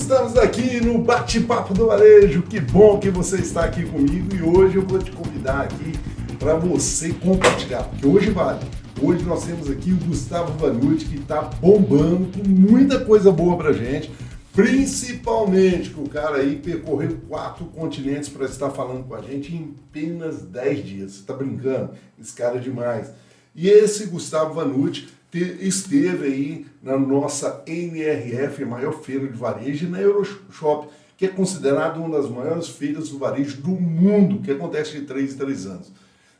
estamos aqui no Bate-Papo do Varejo. Que bom que você está aqui comigo e hoje eu vou te convidar aqui para você compartilhar, porque hoje vale. Hoje nós temos aqui o Gustavo Vanucci que está bombando com muita coisa boa para gente, principalmente que o cara aí percorreu quatro continentes para estar falando com a gente em apenas 10 dias. Você está brincando? Esse cara é demais. E esse Gustavo Vanucci esteve aí na nossa NRF, maior feira de varejo, na Euroshop, que é considerada uma das maiores feiras do varejo do mundo, que acontece de 3 em 3 anos.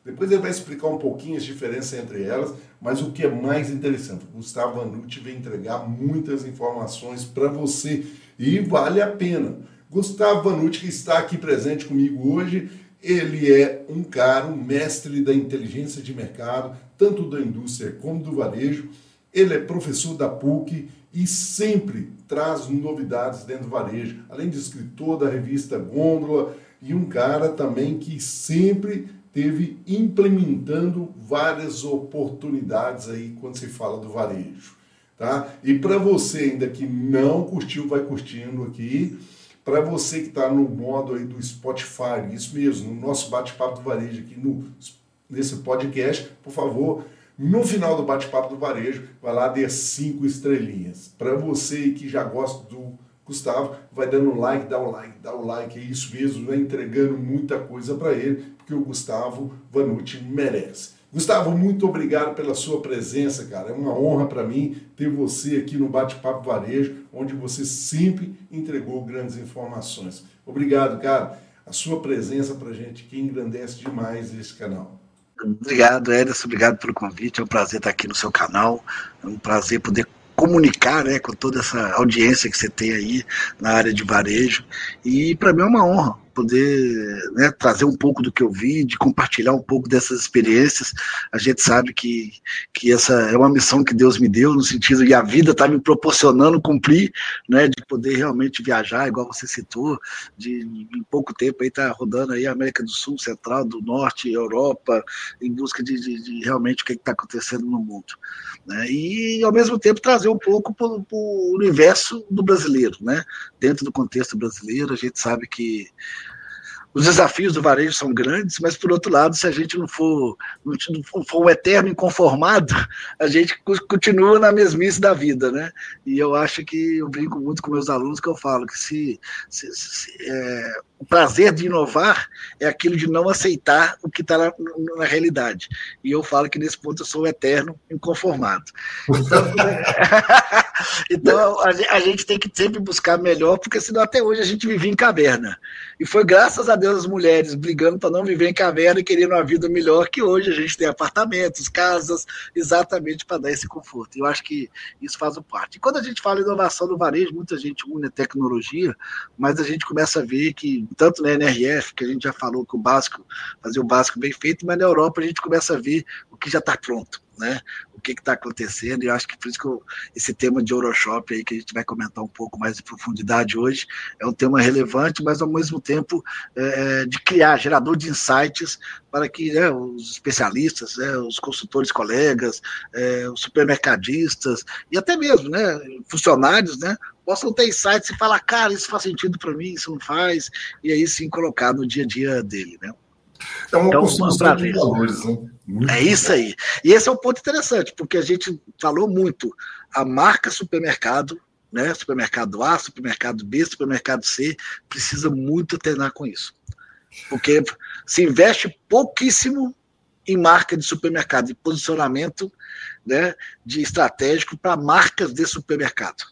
Depois ele vai explicar um pouquinho as diferenças entre elas, mas o que é mais interessante, Gustavo Vanucci vai entregar muitas informações para você e vale a pena. Gustavo Vanucci, que está aqui presente comigo hoje, ele é um cara, um mestre da inteligência de mercado, tanto da indústria como do varejo. Ele é professor da PUC e sempre traz novidades dentro do varejo, além de escritor da revista Gôndola e um cara também que sempre teve implementando várias oportunidades aí quando se fala do varejo, tá? E para você ainda que não curtiu, vai curtindo aqui. Para você que está no modo aí do Spotify, isso mesmo, no nosso bate-papo do varejo aqui no nesse podcast, por favor, no final do bate-papo do varejo, vai lá dê cinco estrelinhas. Para você que já gosta do Gustavo, vai dando like, dá o like, dá o like, é isso mesmo, vai entregando muita coisa para ele, porque o Gustavo Vanucci merece. Gustavo, muito obrigado pela sua presença, cara. É uma honra para mim ter você aqui no Bate-Papo Varejo, onde você sempre entregou grandes informações. Obrigado, cara. A sua presença para gente que engrandece demais esse canal. Obrigado, Ederson. Obrigado pelo convite. É um prazer estar aqui no seu canal. É um prazer poder comunicar né, com toda essa audiência que você tem aí na área de varejo. E para mim é uma honra poder né, trazer um pouco do que eu vi, de compartilhar um pouco dessas experiências. A gente sabe que, que essa é uma missão que Deus me deu, no sentido de a vida está me proporcionando cumprir, né, de poder realmente viajar, igual você citou, de em pouco tempo aí tá rodando aí a América do Sul, Central, do Norte, Europa, em busca de, de, de realmente o que está acontecendo no mundo. Né, e, ao mesmo tempo, trazer um pouco para o universo do brasileiro, né, dentro do contexto brasileiro, a gente sabe que os desafios do varejo são grandes, mas por outro lado, se a gente não for, não for um eterno inconformado, a gente continua na mesmice da vida, né? E eu acho que eu brinco muito com meus alunos que eu falo que se, se, se é, o prazer de inovar é aquilo de não aceitar o que está na, na, realidade. E eu falo que nesse ponto eu sou eterno inconformado. Então, então a, a, gente tem que sempre buscar melhor, porque senão até hoje a gente vivia em caverna. E foi graças a Deus as mulheres brigando para não viver em caverna e querendo uma vida melhor que hoje a gente tem apartamentos, casas, exatamente para dar esse conforto. Eu acho que isso faz parte. E quando a gente fala inovação no varejo, muita gente une a tecnologia, mas a gente começa a ver que tanto na NRF, que a gente já falou que o básico, fazer o básico bem feito, mas na Europa a gente começa a ver o que já está pronto, né? O que está acontecendo, e eu acho que por isso que eu, esse tema de Euroshop aí, que a gente vai comentar um pouco mais em profundidade hoje, é um tema relevante, mas ao mesmo tempo é, é de criar, gerador de insights para que né, os especialistas, né, os consultores colegas, é, os supermercadistas e até mesmo né, funcionários né, possam ter insights e falar, cara, isso faz sentido para mim, isso não faz, e aí sim colocar no dia a dia dele, né? É uma então, construção de valores, né? É isso aí. E esse é um ponto interessante, porque a gente falou muito, a marca supermercado, né, supermercado A, supermercado B, supermercado C, precisa muito treinar com isso. Porque se investe pouquíssimo em marca de supermercado, de posicionamento né, de estratégico para marcas de supermercado.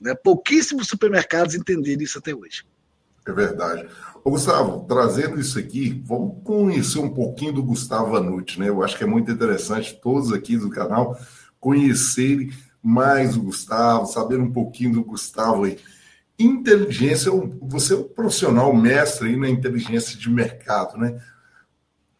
Né? Pouquíssimos supermercados entenderam isso até hoje. É verdade. Ô, Gustavo, trazendo isso aqui, vamos conhecer um pouquinho do Gustavo Vanucci, né? Eu acho que é muito interessante todos aqui do canal conhecerem mais o Gustavo, saber um pouquinho do Gustavo aí. Inteligência, você é um profissional mestre aí na inteligência de mercado, né?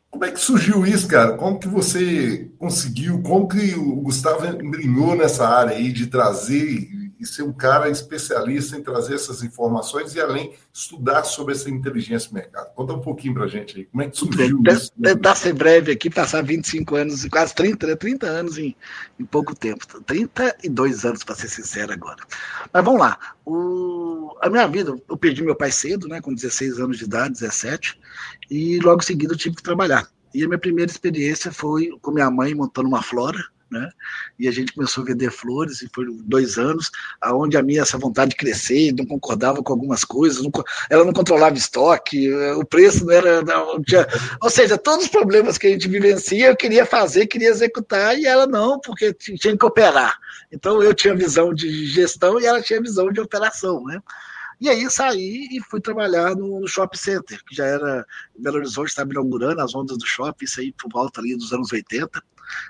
Como é que surgiu isso, cara? Como que você conseguiu? Como que o Gustavo brilhou nessa área aí de trazer e ser um cara especialista em trazer essas informações e, além, estudar sobre essa inteligência do mercado. Conta um pouquinho para a gente aí, como é que surgiu Bem, isso? Tentar ser breve aqui, passar 25 anos, quase 30, 30 anos em, em pouco tempo. 32 anos, para ser sincero agora. Mas vamos lá. O, a minha vida, eu perdi meu pai cedo, né, com 16 anos de idade, 17, e logo em seguida eu tive que trabalhar. E a minha primeira experiência foi com minha mãe montando uma flora, né? E a gente começou a vender flores e foi dois anos, aonde a minha essa vontade de crescer, não concordava com algumas coisas, não, ela não controlava estoque, eh, o preço não era, não tinha, ou seja, todos os problemas que a gente vivencia eu queria fazer, queria executar e ela não, porque tinha que operar. Então eu tinha visão de gestão e ela tinha visão de operação, né? E aí saí e fui trabalhar no, no shopping center, que já era Belo Horizonte, estava inaugurando as ondas do shopping, isso aí por volta ali dos anos 80.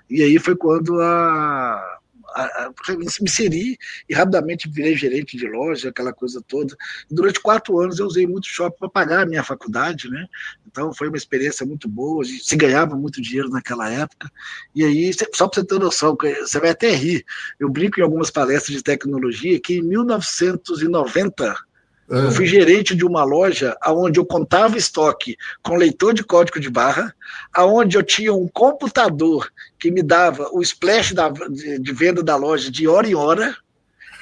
E aí foi quando a, a, a, me inseri e rapidamente virei gerente de loja, aquela coisa toda. E durante quatro anos eu usei muito shopping para pagar a minha faculdade, né? Então foi uma experiência muito boa, se ganhava muito dinheiro naquela época. E aí, só para você ter noção, você vai até rir, eu brinco em algumas palestras de tecnologia que em 1990 eu fui gerente de uma loja onde eu contava estoque com leitor de código de barra, aonde eu tinha um computador que me dava o splash da, de, de venda da loja de hora em hora,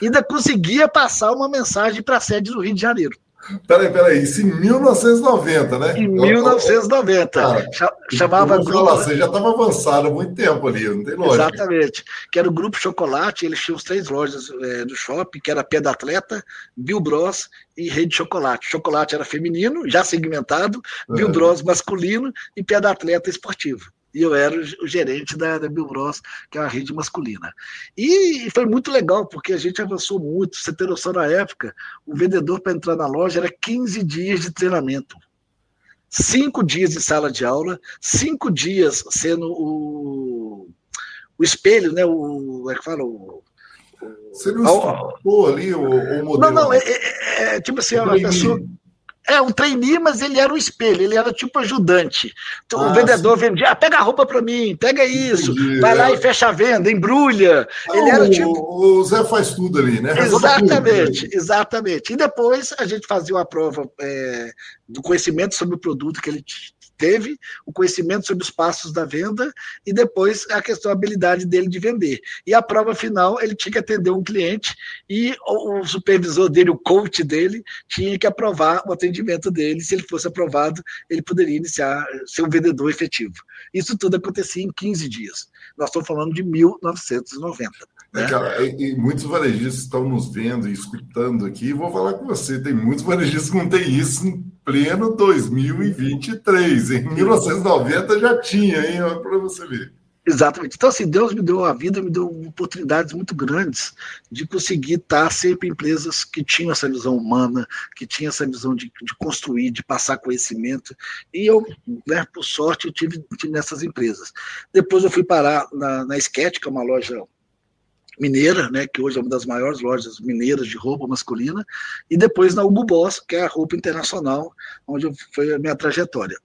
e ainda conseguia passar uma mensagem para a sede do Rio de Janeiro. Peraí, peraí, isso em 1990, né? Em 1990. Cara, chamava grupo. Falar, você já estava avançado há muito tempo ali, não tem lógica. Exatamente. Que era o Grupo Chocolate, eles tinham as três lojas é, do shopping, que era Pé da Atleta, Bill Bros e Rede Chocolate. Chocolate era feminino, já segmentado, é. Bill Bros masculino e Pé da Atleta esportivo e eu era o gerente da, da Bros, que é uma rede masculina. E foi muito legal, porque a gente avançou muito. Você tem noção, na época, o vendedor para entrar na loja era 15 dias de treinamento. Cinco dias de sala de aula, cinco dias sendo o, o espelho, né? O, é que fala? O, Você não ali o, o modelo? Não, não, é, é, é tipo assim, a pessoa é, um trainee, mas ele era o espelho, ele era tipo ajudante. Então, ah, o vendedor sim. vendia, ah, pega a roupa para mim, pega isso, Entendi. vai lá e fecha a venda, embrulha. Ah, ele era tipo. O Zé faz tudo ali, né? Exatamente, exatamente. E depois a gente fazia uma prova é, do conhecimento sobre o produto que ele teve o conhecimento sobre os passos da venda e depois a questão, habilidade dele de vender. E a prova final, ele tinha que atender um cliente e o supervisor dele, o coach dele, tinha que aprovar o atendimento dele. Se ele fosse aprovado, ele poderia iniciar, ser um vendedor efetivo. Isso tudo acontecia em 15 dias. Nós estamos falando de 1990. Né? Cara, e, e, muitos varejistas estão nos vendo e escutando aqui. Vou falar com você: tem muitos varejistas que não tem isso em pleno 2023. Em 1990 já tinha, hein? Para você ver. Exatamente. Então, assim, Deus me deu a vida, me deu oportunidades muito grandes de conseguir estar sempre em empresas que tinham essa visão humana, que tinham essa visão de, de construir, de passar conhecimento. E eu, né, por sorte, eu tive, tive nessas empresas. Depois eu fui parar na, na Sketch, que é uma loja mineira, né, que hoje é uma das maiores lojas mineiras de roupa masculina, e depois na Hugo Boss, que é a roupa internacional, onde foi a minha trajetória.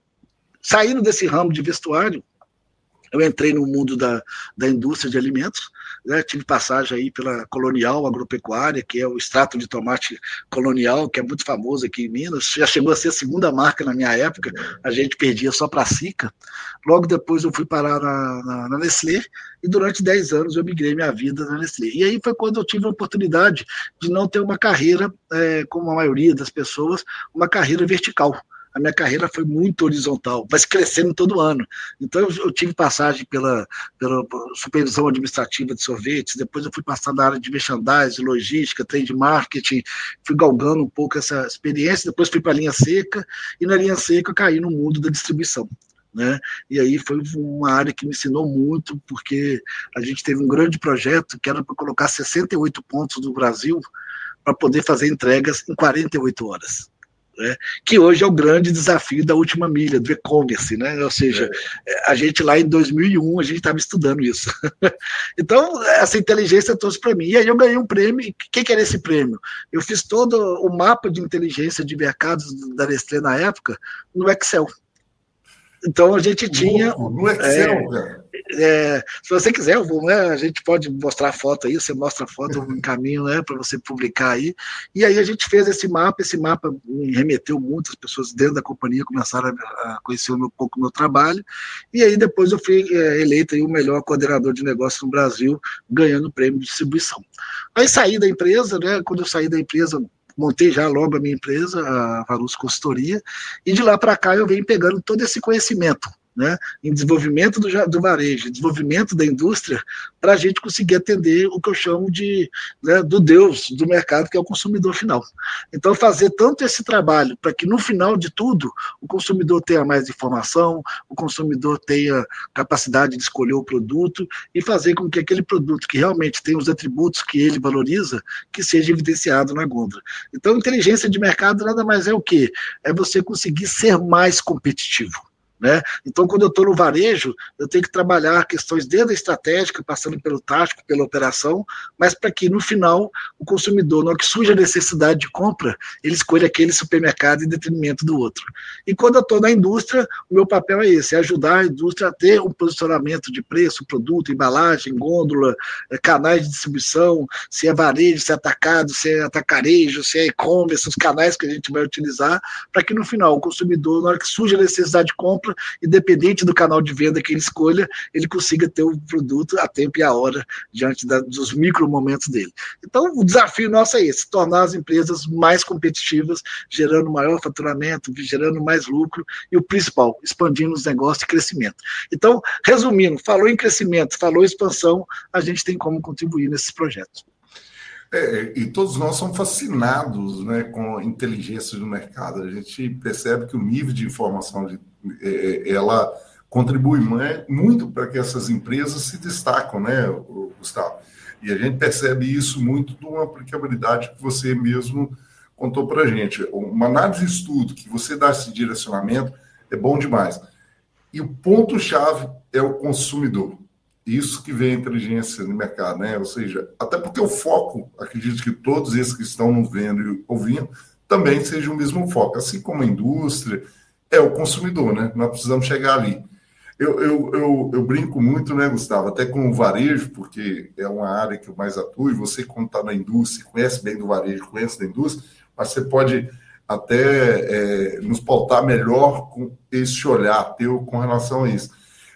Saindo desse ramo de vestuário, eu entrei no mundo da, da indústria de alimentos, né, tive passagem aí pela Colonial Agropecuária, que é o extrato de tomate colonial, que é muito famoso aqui em Minas, já chegou a ser a segunda marca na minha época, a gente perdia só para a Sica. Logo depois eu fui parar na, na, na Nestlé, e durante 10 anos eu migrei minha vida na Nestlé. E aí foi quando eu tive a oportunidade de não ter uma carreira, é, como a maioria das pessoas, uma carreira vertical a minha carreira foi muito horizontal, mas crescendo todo ano. Então eu, eu tive passagem pela, pela, supervisão administrativa de sorvetes, depois eu fui passar na área de merchandising, logística, trade marketing, fui galgando um pouco essa experiência, depois fui para a linha seca, e na linha seca eu caí no mundo da distribuição. Né? E aí foi uma área que me ensinou muito, porque a gente teve um grande projeto que era para colocar 68 pontos do Brasil para poder fazer entregas em 48 horas né, que hoje é o grande desafio da última milha, do e-commerce, né? Ou seja, é. a gente lá em 2001, a gente estava estudando isso. então, essa inteligência trouxe para mim. E aí eu ganhei um prêmio. O que, que era esse prêmio? Eu fiz todo o mapa de inteligência de mercados da Nestlé na época no Excel. Então a gente tinha. No Excel, é, cara. É, se você quiser, vou, né, a gente pode mostrar a foto aí, você mostra a foto, em caminho né, para você publicar aí. E aí a gente fez esse mapa, esse mapa me remeteu muitas pessoas dentro da companhia começaram a, conhecer um pouco o meu trabalho. E aí depois eu fui é, eleito aí, o melhor coordenador de negócio no Brasil, ganhando o prêmio de distribuição. Aí saí da empresa, né? Quando eu saí da empresa, montei já logo a minha empresa, a Varus Consultoria, e de lá para cá eu venho pegando todo esse conhecimento né, em desenvolvimento do, do varejo, desenvolvimento da indústria, para a gente conseguir atender o que eu chamo de né, do Deus do mercado, que é o consumidor final. Então, fazer tanto esse trabalho para que no final de tudo o consumidor tenha mais informação, o consumidor tenha capacidade de escolher o produto e fazer com que aquele produto que realmente tem os atributos que ele valoriza, que seja evidenciado na gôndola. Então, inteligência de mercado nada mais é o que? É você conseguir ser mais competitivo. Né? Então, quando eu estou no varejo, eu tenho que trabalhar questões desde a estratégica, passando pelo tático, pela operação, mas para que no final o consumidor, na hora que surge a necessidade de compra, ele escolha aquele supermercado em detrimento do outro. E quando eu estou na indústria, o meu papel é esse: é ajudar a indústria a ter um posicionamento de preço, produto, embalagem, gôndola, é, canais de distribuição, se é varejo, se é atacado, se é atacarejo, se é e-commerce, os canais que a gente vai utilizar, para que no final o consumidor, na hora que surge a necessidade de compra, compra, independente do canal de venda que ele escolha, ele consiga ter o produto a tempo e a hora diante da, dos micro momentos dele. Então, o desafio nosso é esse: tornar as empresas mais competitivas, gerando maior faturamento, gerando mais lucro e o principal, expandindo os negócios e crescimento. Então, resumindo, falou em crescimento, falou em expansão, a gente tem como contribuir nesses projetos. É, e todos nós somos fascinados né, com a inteligência do mercado. A gente percebe que o nível de informação de ela contribui muito para que essas empresas se destacam, né, Gustavo? E a gente percebe isso muito de uma aplicabilidade que você mesmo contou para a gente. Uma análise de estudo que você dá esse direcionamento é bom demais. E o ponto-chave é o consumidor. Isso que vem a inteligência no mercado, né? Ou seja, até porque o foco, acredito que todos esses que estão nos vendo e ouvindo, também seja o mesmo foco, assim como a indústria, é o consumidor, né? Nós precisamos chegar ali. Eu, eu, eu, eu, brinco muito, né, Gustavo, até com o varejo, porque é uma área que eu mais atuo, e você, quando está na indústria, conhece bem do varejo, conhece da indústria, mas você pode até é, nos pautar melhor com esse olhar teu com relação a isso.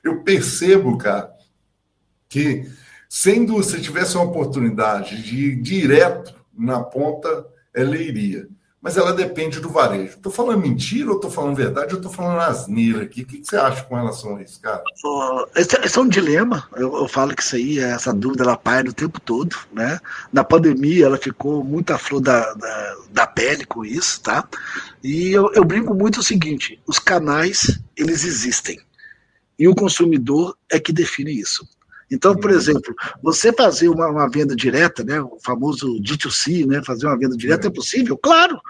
Eu percebo, cara, que se a indústria tivesse uma oportunidade de ir direto na ponta, ela iria mas ela depende do varejo. Estou falando mentira ou estou falando verdade? Eu estou falando asneira aqui. O que, que, você acha com relação a isso, cara? esse, esse, é um dilema. Eu, eu, falo que isso aí, essa dúvida, ela paira o tempo todo. Né? Na pandemia, ela ficou muito à flor da, da, da pele com isso, tá? E eu, eu brinco muito o seguinte: os canais, eles existem. E o consumidor é que define isso. Então, por exemplo, você fazer uma, uma, venda direta, né, o famoso D2C, né, fazer uma venda direta é possível? Claro.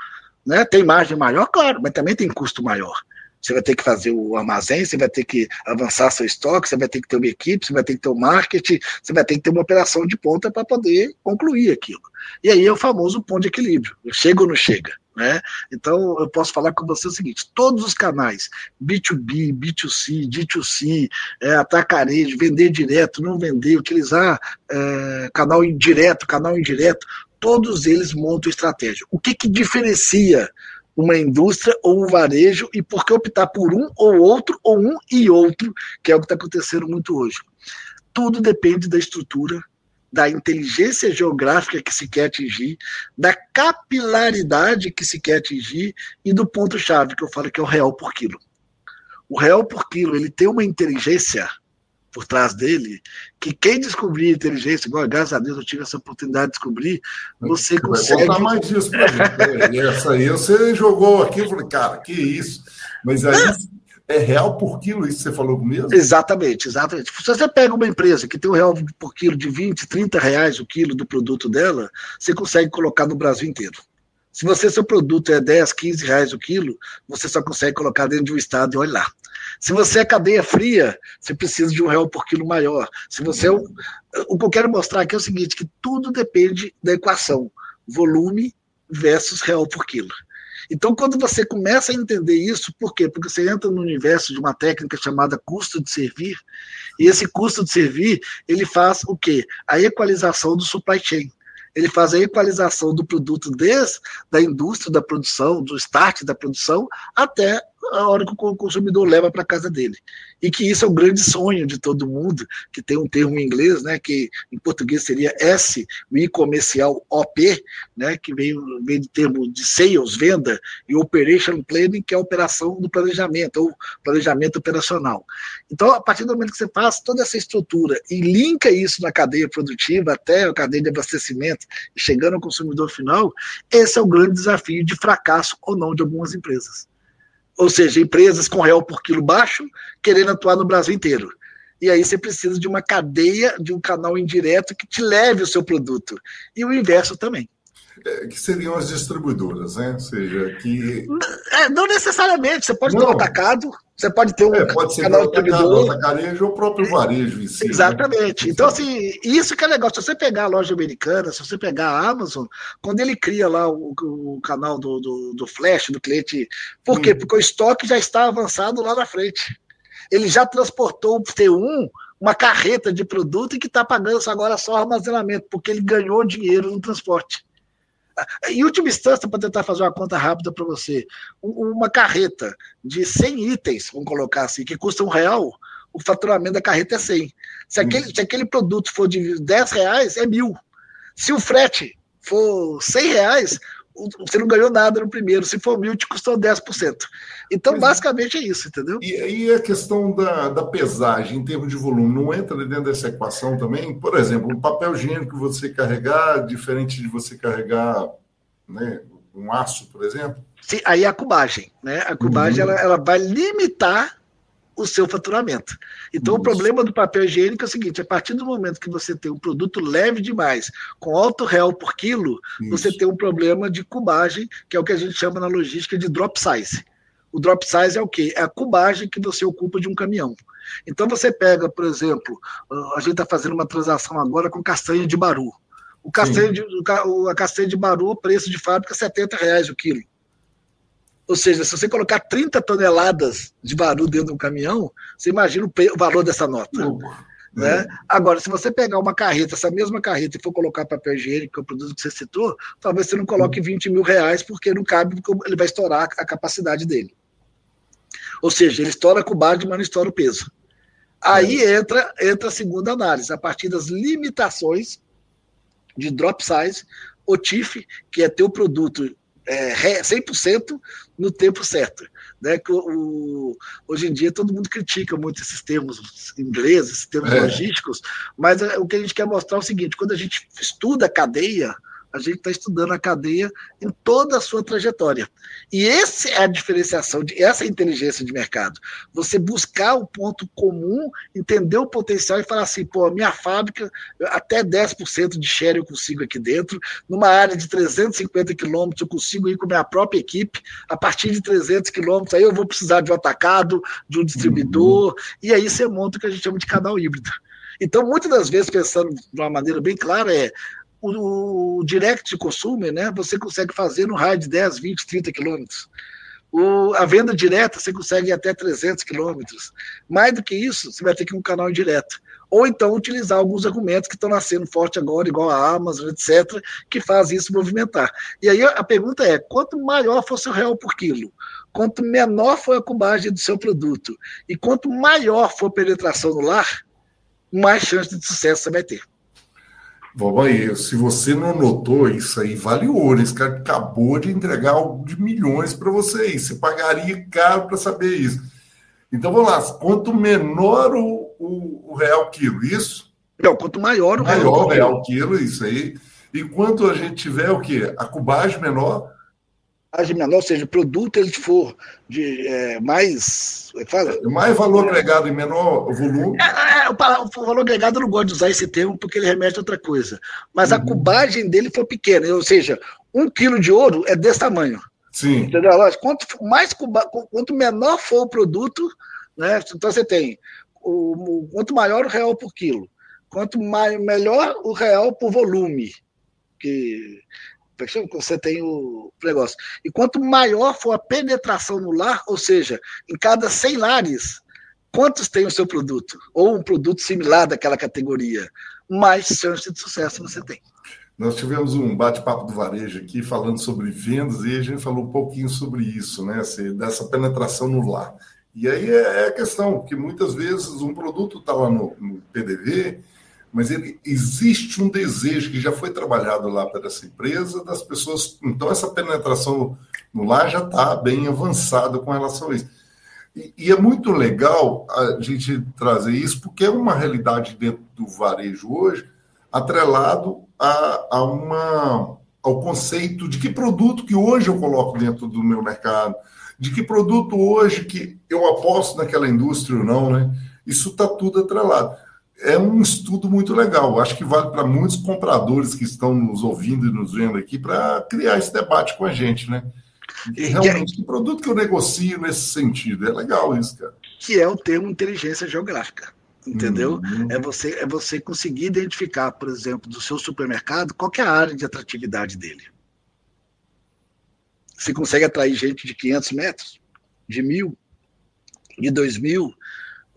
Né, tem margem maior? Claro, mas também tem custo maior. Você vai ter que fazer o armazém, você vai ter que avançar seu estoque, você vai ter que ter uma equipe, você vai ter que ter o um marketing, você vai ter que ter uma operação de ponta para poder concluir aquilo. E aí é o famoso ponto de equilíbrio. Chega ou não chega? Né? Então, eu posso falar com você o seguinte: todos os canais, B2B, B2C, D2C, é, atacarejo, vender direto, não vender, utilizar é, canal indireto, canal indireto, todos eles montam estratégia. O que, que diferencia uma indústria ou um varejo e por que optar por um ou outro, ou um e outro, que é o que está acontecendo muito hoje? Tudo depende da estrutura da inteligência geográfica que se quer atingir, da capilaridade que se quer atingir e do ponto-chave que eu falo que é o real por quilo. O real por quilo, ele tem uma inteligência por trás dele, que quem descobrir inteligência, igual, graças a Deus eu tive essa oportunidade de descobrir, você Vai consegue. Contar mais disso pra gente. Né? essa aí você jogou aqui, eu falei, cara, que isso? Mas aí. É é real por quilo, isso você falou mesmo? Exatamente, exatamente. Se você pega uma empresa que tem um real por quilo de 20, 30 reais o quilo do produto dela, você consegue colocar no Brasil inteiro. Se você, seu produto é 10, 15 reais o quilo, você só consegue colocar dentro de um estado e olha lá. Se você é cadeia fria, você precisa de um real por quilo maior. Se você é o, o que eu quero mostrar aqui é o seguinte, que tudo depende da equação volume versus real por quilo. Então, quando você começa a entender isso, por quê? Porque você entra no universo de uma técnica chamada custo de servir, e esse custo de servir, ele faz o quê? A equalização do supply chain ele faz a equalização do produto desde da indústria da produção, do start da produção, até a hora que o consumidor leva para casa dele. E que isso é o grande sonho de todo mundo, que tem um termo em inglês, né, que em português seria S, o I comercial OP, né, que vem, vem do termo de sales, venda, e operation planning, que é a operação do planejamento, ou planejamento operacional. Então, a partir do momento que você faz toda essa estrutura e linka isso na cadeia produtiva até a cadeia de abastecimento, chegando ao consumidor final, esse é o grande desafio de fracasso ou não de algumas empresas ou seja, empresas com real por quilo baixo querendo atuar no Brasil inteiro. E aí você precisa de uma cadeia, de um canal indireto que te leve o seu produto. E o inverso também. É, que seriam as distribuidoras, né? Ou seja, que. É, não necessariamente, você pode não. ter um atacado, você pode ter um é, pode ser canal distribuidor. Atacarejo ou o próprio varejo em si. Né? Exatamente. Né? Então, assim, isso que é legal. Se você pegar a loja americana, se você pegar a Amazon, quando ele cria lá o, o canal do, do, do, Flash, do cliente. Por hum. quê? Porque o estoque já está avançado lá na frente. Ele já transportou o T1 uma carreta de produto e que está pagando agora só armazenamento, porque ele ganhou dinheiro no transporte. Em última instância, para tentar fazer uma conta rápida para você, uma carreta de 100 itens, vamos colocar assim, que custa um real, o faturamento da carreta é 100. Se aquele, se aquele produto for de 10 reais, é mil. Se o frete for 100 reais, você não ganhou nada no primeiro. Se for mil, te custou 10%. Então, pois é. basicamente é. isso, entendeu? E, e a questão da, da pesagem em termos de volume não entra dentro dessa equação também? Por exemplo, um papel higiênico você carregar, diferente de você carregar né, um aço, por exemplo? Sim, aí é a cubagem. Né? A cubagem uhum. ela, ela vai limitar o seu faturamento. Então, Isso. o problema do papel higiênico é o seguinte: a partir do momento que você tem um produto leve demais, com alto real por quilo, Isso. você tem um problema de cubagem, que é o que a gente chama na logística de drop size. O drop size é o quê? É a cubagem que você ocupa de um caminhão. Então, você pega, por exemplo, a gente está fazendo uma transação agora com castanha de baru. O castanha de, a castanha de baru, o preço de fábrica é 70 reais o quilo. Ou seja, se você colocar 30 toneladas de barulho dentro de um caminhão, você imagina o, o valor dessa nota. Uh, né? É. Agora, se você pegar uma carreta, essa mesma carreta, e for colocar papel higiênico, que é o produto que você citou, talvez você não coloque 20 mil reais, porque não cabe, porque ele vai estourar a capacidade dele. Ou seja, ele estoura a cubagem, mas não estoura o peso. Aí é. entra, entra a segunda análise, a partir das limitações de drop size, o TIF, que é ter o produto é, 100% no tempo certo. Né? Que o, hoje em dia todo mundo critica muito esses termos ingleses, esses termos é. logísticos, mas é, o que a gente quer mostrar é o seguinte: quando a gente estuda a cadeia, a gente está estudando a cadeia em toda a sua trajetória. E essa é a diferenciação, de, essa é a inteligência de mercado. Você buscar o ponto comum, entender o potencial e falar assim, pô, minha fábrica, até 10% de share eu consigo aqui dentro, numa área de 350 quilômetros eu consigo ir com minha própria equipe, a partir de 300 quilômetros aí eu vou precisar de um atacado, de um distribuidor, uhum. e aí você monta o que a gente chama de canal híbrido. Então, muitas das vezes, pensando de uma maneira bem clara, é o, o direct consumer, né, você consegue fazer no raio de 10, 20, 30 quilômetros. O, a venda direta você consegue até 300 quilômetros. Mais do que isso, você vai ter que ir um canal direto. Ou então utilizar alguns argumentos que estão nascendo forte agora, igual a Amazon, etc., que faz isso movimentar. E aí a pergunta é: quanto maior for seu real por quilo, quanto menor for a cubagem do seu produto, e quanto maior for a penetração no lar, mais chance de sucesso você vai ter. Vamos aí, se você não notou isso aí, vale ouro. Esse cara acabou de entregar algo de milhões para você. Você pagaria caro para saber isso. Então vamos lá, quanto menor o, o, o real quilo, isso? Não, quanto maior o maior real, real quilo, isso aí. E quanto a gente tiver o quê? A cubagem menor, margem menor, ou seja, o produto ele for de é, mais. É fala? Mais valor agregado e menor volume. É, é, o, o, valor agregado eu não gosto de usar esse termo porque ele remete a outra coisa. Mas uhum. a cubagem dele foi pequena, ou seja, um quilo de ouro é desse tamanho. Sim. Entendeu? Quanto, mais cuba, quanto menor for o produto, né? Então você tem o, quanto maior o real por quilo, quanto mais, melhor o real por volume. Que Você tem o negócio. E quanto maior for a penetração no lar, ou seja, em cada 100 lares, quantos tem o seu produto? Ou um produto similar daquela categoria? Mais chance de sucesso você tem. Nós tivemos um bate-papo do varejo aqui falando sobre vendas e a gente falou um pouquinho sobre isso, né? Dessa penetração no lar. E aí é, é a questão, que muitas vezes um produto está lá no, no PDV mas ele, existe um desejo que já foi trabalhado lá para essa empresa das pessoas. Então, essa penetração no lar já está bem avançada com relação a isso. E, e, é muito legal a gente trazer isso, porque é uma realidade dentro do varejo hoje, atrelado a, a uma, ao conceito de que produto que hoje eu coloco dentro do meu mercado, de que produto hoje que eu aposto naquela indústria ou não, né? Isso está tudo atrelado é um estudo muito legal. Acho que vale para muitos compradores que estão nos ouvindo e nos vendo aqui para criar esse debate com a gente, né? Realmente, que produto que eu negocio nesse sentido? É legal isso, cara. Que é o termo inteligência geográfica. Entendeu? Uhum. É, você, é você conseguir identificar, por exemplo, do seu supermercado, qual é a área de atratividade dele. Você consegue atrair gente de 500 metros, de mil, de dois mil,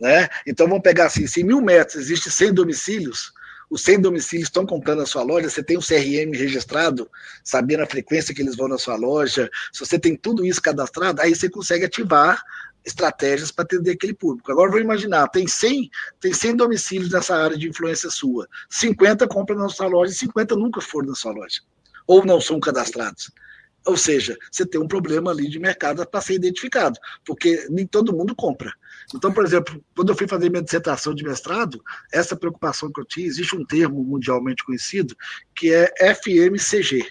né? Então vamos pegar assim: se em mil metros existe 100 domicílios, os 100 domicílios estão comprando a sua loja, você tem um CRM registrado, sabendo a frequência que eles vão na sua loja, se você tem tudo isso cadastrado, aí você consegue ativar estratégias para atender aquele público. Agora vou imaginar, tem 100, tem 100 domicílios nessa área de influência sua, 50 compram na sua loja e 50 nunca foram na sua loja, ou não são cadastrados. Ou seja, você tem um problema ali de mercado para ser identificado, porque nem todo mundo compra. Então, por exemplo, quando eu fui fazer minha dissertação de mestrado, essa preocupação que eu tinha, existe um termo mundialmente conhecido que é FMCG,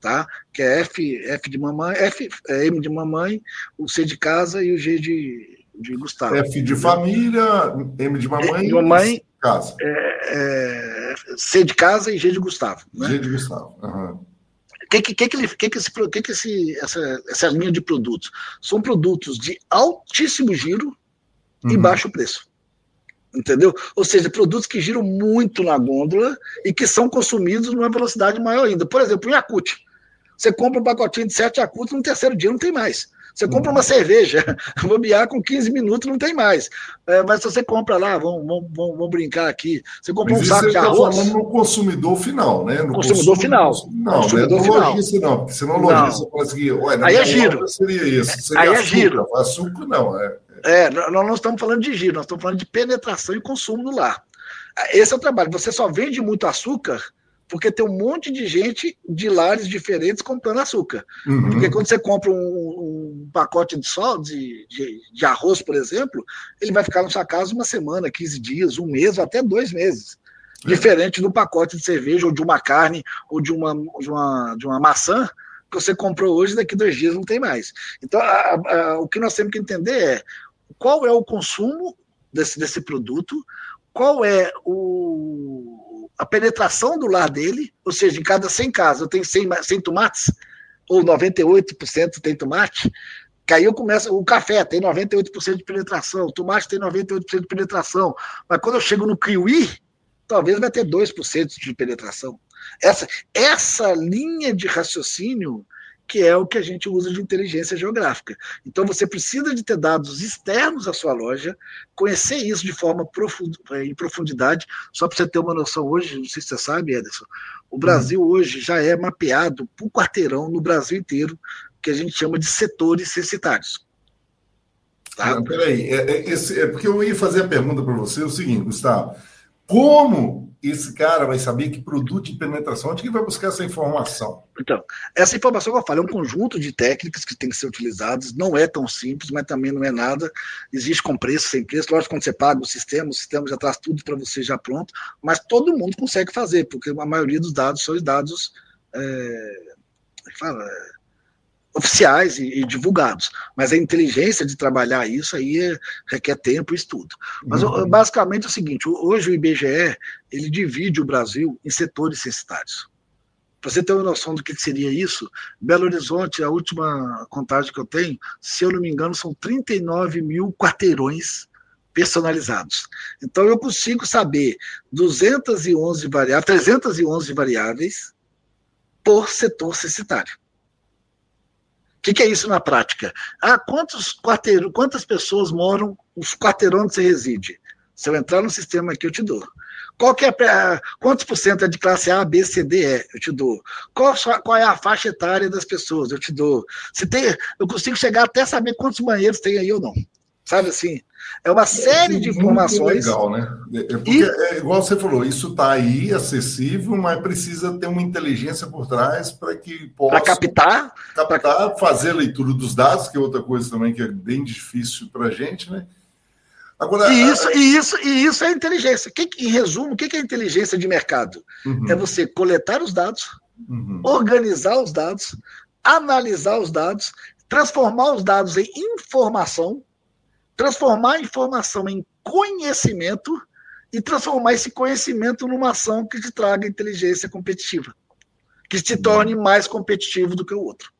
tá? Que é F, F de mamãe, F, é M de mamãe, o C de casa e o G de, de Gustavo. F de família, M de mamãe, M de mamãe casa. É, é, C de casa e G de Gustavo. Né? G de Gustavo. Uhum. O que, que, que, que, que, que, esse, que, que esse, essa, essa linha de produtos? São produtos de altíssimo giro, uhum. e baixo preço. Entendeu? Ou seja, produtos que giram muito na gôndola e que são consumidos numa velocidade maior ainda. Por exemplo, o Yakut. Você compra um pacotinho de sete Yakut, no terceiro dia não tem mais. Você compra uma cerveja, bobear com 15 minutos não tem mais. É, mas se você compra lá, vamos, vamos, vamos brincar aqui, você compra mas um saco de tá arroz. Você está falando no consumidor final, né? No consumidor final. Não, consumidor não é no lojista, não. Porque senão o lojista fala assim, ué, aí é giro. seria isso. Seria aí açúcar. é giro. Açúcar não, é. É, nós não estamos falando de giro, nós estamos falando de penetração e consumo no lar. Esse é o trabalho. Você só vende muito açúcar porque tem um monte de gente de lares diferentes comprando açúcar. Uhum. Porque quando você compra um, um pacote de sol, de, de, de, arroz, por exemplo, ele vai ficar na sua casa uma semana, 15 dias, um mês, até dois meses. É. Diferente do pacote de cerveja, ou de uma carne, ou de uma, de uma, de uma maçã, que você comprou hoje, daqui dois dias não tem mais. Então, a, a, o que nós temos que entender é qual é o consumo desse, desse produto, qual é o, a penetração do lar dele, ou seja, em cada 100 casas eu tenho 100, 100 tomates, ou 98% tem tomate, que aí eu começo, o café tem 98% de penetração, o tomate tem 98% de penetração, mas quando eu chego no kiwi, talvez vai ter 2% de penetração. Essa, essa linha de raciocínio que é o que a gente usa de inteligência geográfica. Então você precisa de ter dados externos à sua loja, conhecer isso de forma profund, eh, em profundidade, só para você ter uma noção hoje, não sei se você sabe, Ederson, o Brasil hum. hoje já é mapeado por quarteirão no Brasil inteiro, que a gente chama de setores censitários. Tá? Não, peraí, é, é, é porque eu ia fazer a pergunta para você, é o seguinte, Gustavo, como esse cara vai saber que produto de penetração, onde que vai buscar essa informação? Então, essa informação que eu falo é um conjunto de técnicas que tem que ser utilizadas, não é tão simples, mas também não é nada, existe com preço, sem preço, lógico, quando você paga o sistema, o sistema já traz tudo para você já pronto, mas todo mundo consegue fazer, porque a maioria dos dados são os dados, é, fala, é, oficiais e, e, divulgados. Mas a inteligência de trabalhar isso aí é, requer tempo e estudo. Mas uhum. basicamente é o seguinte: hoje o IBGE ele divide o Brasil em setores censitários. Para você ter uma noção do que seria isso, Belo Horizonte, a última contagem que eu tenho, se eu não me engano, são 39 mil quarteirões personalizados. Então eu consigo saber 211 variáveis, 311 variáveis por setor censitário. O que, que, é isso na prática? Ah, quantos quarteirões, quantas pessoas moram os quarteirões onde você reside? Se eu entrar no sistema aqui, eu te dou. Qual que é a, quantos por cento é de classe A, B, C, D, E? Eu te dou. Qual, qual é a faixa etária das pessoas? Eu te dou. Se tem, eu consigo chegar até saber quantos banheiros tem aí ou não. Sabe assim? É uma série é, de informações. legal, né? É, é porque, e... é, igual você falou, isso está aí, acessível, mas precisa ter uma inteligência por trás para que possa. Para captar? Captar, pra... fazer a leitura dos dados, que é outra coisa também que é bem difícil para a gente, né? Agora, e, isso, a... e, isso, e isso é inteligência. Que, em resumo, o que é inteligência de mercado? Uhum. É você coletar os dados, uhum. organizar os dados, analisar os dados, transformar os dados em informação transformar a informação em conhecimento e transformar esse conhecimento numa ação que te traga inteligência competitiva, que te torne mais competitivo do que o outro.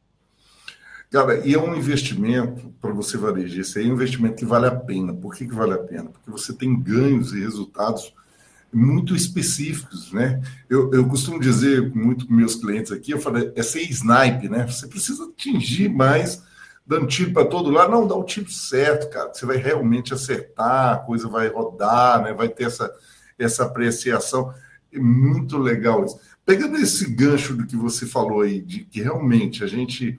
Cara, e é um investimento para você varejista, é um investimento que vale a pena. Por que, que vale a pena? Porque você tem ganhos e resultados muito específicos, né? Eu, eu costumo dizer muito com meus clientes aqui, eu falei, é ser snipe, né? Você precisa atingir mais dando tiro para todo lado. Não, dá o tiro certo, cara. Você vai realmente acertar, a coisa vai rodar, né? vai ter essa, essa apreciação. É muito legal isso. Pegando esse gancho do que você falou aí, de que realmente a gente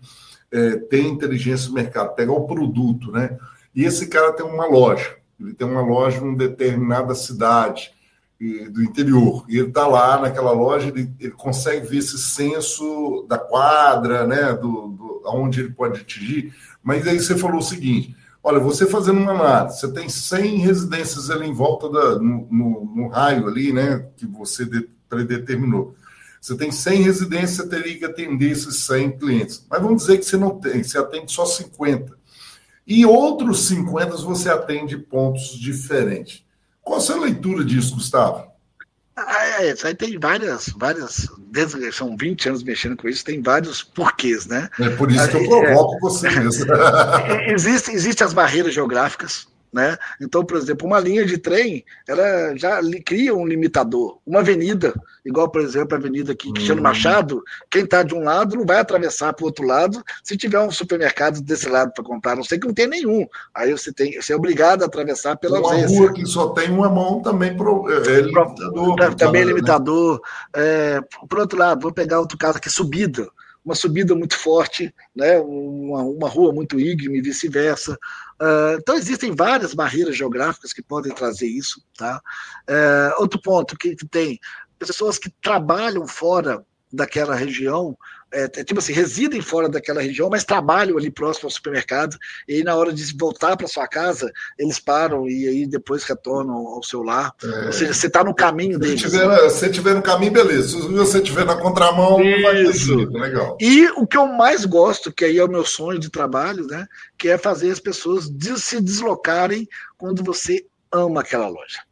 é, tem inteligência no mercado, pegar o produto, né? E esse cara tem uma loja, ele tem uma loja em uma determinada cidade do interior. E ele está lá naquela loja, ele, ele, consegue ver esse senso da quadra, né, do, do, aonde ele pode atingir. Mas aí você falou o seguinte: olha, você fazendo uma análise, você tem 100 residências ali em volta da, no, no, no raio ali, né, que você de, predeterminou. Você tem 100 residências, você teria que atender esses 100 clientes. Mas vamos dizer que você não tem, você atende só 50. E outros 50 você atende pontos diferentes. Qual a sua leitura disso, Gustavo? É, isso aí tem várias, várias, desde são 20 anos mexendo com isso, tem vários porquês, né? É por isso que eu provoco é, você mesmo. Existem existe as barreiras geográficas, né? Então, por exemplo, uma linha de trem, ela já cria um limitador. Uma avenida, igual, por exemplo, a avenida aqui, Cristiano hum. Machado, quem está de um lado não vai atravessar para o outro lado se tiver um supermercado desse lado para contar, não sei que não tem nenhum. Aí você, tem, você é obrigado a atravessar pela uma ausência. rua que só tem uma mão também pro, é, é limitador. Também é limitador. Né? É, por outro lado, vou pegar outro caso aqui, subida uma subida muito forte, né, uma, uma rua muito íngreme e vice-versa. Uh, então, existem várias barreiras geográficas que podem trazer isso. Tá? Uh, outro ponto que, que tem, pessoas que trabalham fora daquela região é, é, tipo assim, residem fora daquela região, mas trabalham ali próximo ao supermercado, e aí na hora de voltar para sua casa, eles param e aí depois retornam ao seu lar. É. Ou seja, você está no caminho deles. Se você estiver no caminho, beleza. Se você estiver na contramão, Isso. jeito. Legal. E o que eu mais gosto, que aí é o meu sonho de trabalho, né, que é fazer as pessoas se deslocarem quando você ama aquela loja.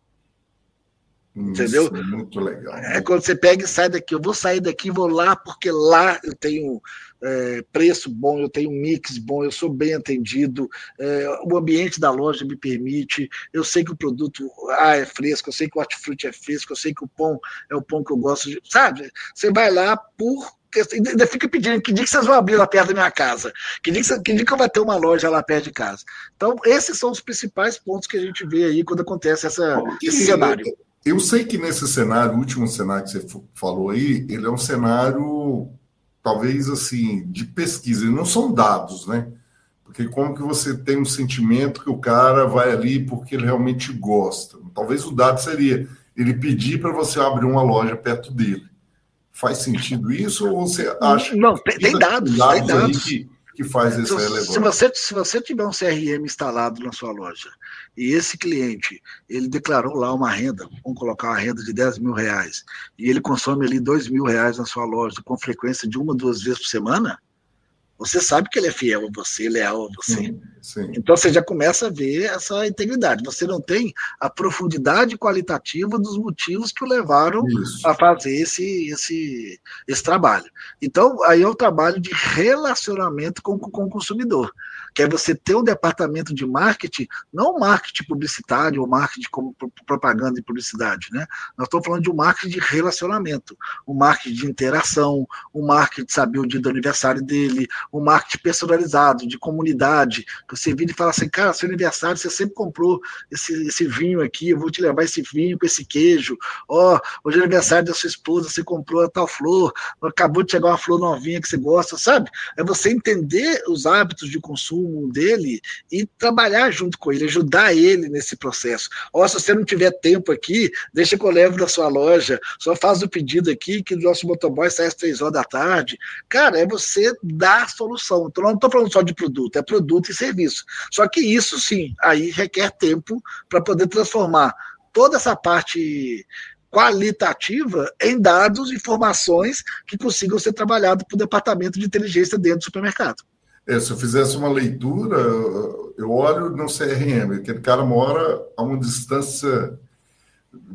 Entendeu? Isso é muito legal. É quando você pega e sai daqui. Eu vou sair daqui, vou lá, porque lá eu tenho é, preço bom, eu tenho mix bom, eu sou bem atendido, é, o ambiente da loja me permite, eu sei que o produto ah, é fresco, eu sei que o hortifruti é fresco, eu sei que o pão é o pão que eu gosto de. Sabe? Você vai lá por ainda fica pedindo que dia que vocês vão abrir lá perto da minha casa, que dia que, que dia que eu vou ter uma loja lá perto de casa. Então, esses são os principais pontos que a gente vê aí quando acontece essa, esse cenário. Eu sei que nesse cenário, o último cenário que você falou aí, ele é um cenário, talvez assim, de pesquisa, não são dados, né? Porque como que você tem um sentimento que o cara vai ali porque ele realmente gosta? Talvez o dado seria ele pedir para você abrir uma loja perto dele. Faz sentido isso ou você acha Não, tem, tem dados, dados, tem dados. Que, que faz essa relevância. Se você, se você tiver um CRM instalado na sua loja e esse cliente, ele declarou lá uma renda, vamos colocar uma renda de 10 mil reais, e ele consome ali 2 mil reais na sua loja com frequência de uma, duas vezes por semana, Você sabe que ele é fiel a você, leal a você. Sim, sim. Então você já começa a ver essa integridade. Você não tem a profundidade qualitativa dos motivos que o levaram Isso. a fazer esse, esse, esse trabalho. Então, aí é o trabalho de relacionamento com, com o consumidor, que é você ter um departamento de marketing, não marketing publicitário ou marketing como propaganda e publicidade, né? Nós estamos falando de um marketing de relacionamento, um marketing de interação, um marketing de saber o dia do aniversário dele, um marketing personalizado, de comunidade, que você vira e fala assim, cara, seu aniversário, você sempre comprou esse, esse vinho aqui, eu vou te levar esse vinho com esse queijo, ó, oh, hoje é aniversário da sua esposa, você comprou a tal flor, acabou de chegar uma flor novinha que você gosta, sabe? É você entender os hábitos de consumo dele e trabalhar junto com ele, ajudar ele nesse processo. Ó, se você não tiver tempo aqui, deixa que eu levo da sua loja, só faz o pedido aqui que o nosso motoboy sai às três horas da tarde. Cara, é você dar solução. Então, não estou falando só de produto, é produto e serviço. Só que isso, sim, aí requer tempo para poder transformar toda essa parte qualitativa em dados, informações que consigam ser trabalhados para o departamento de inteligência dentro do supermercado. É, se eu fizesse uma leitura, eu olho no CRM, aquele cara mora a uma distância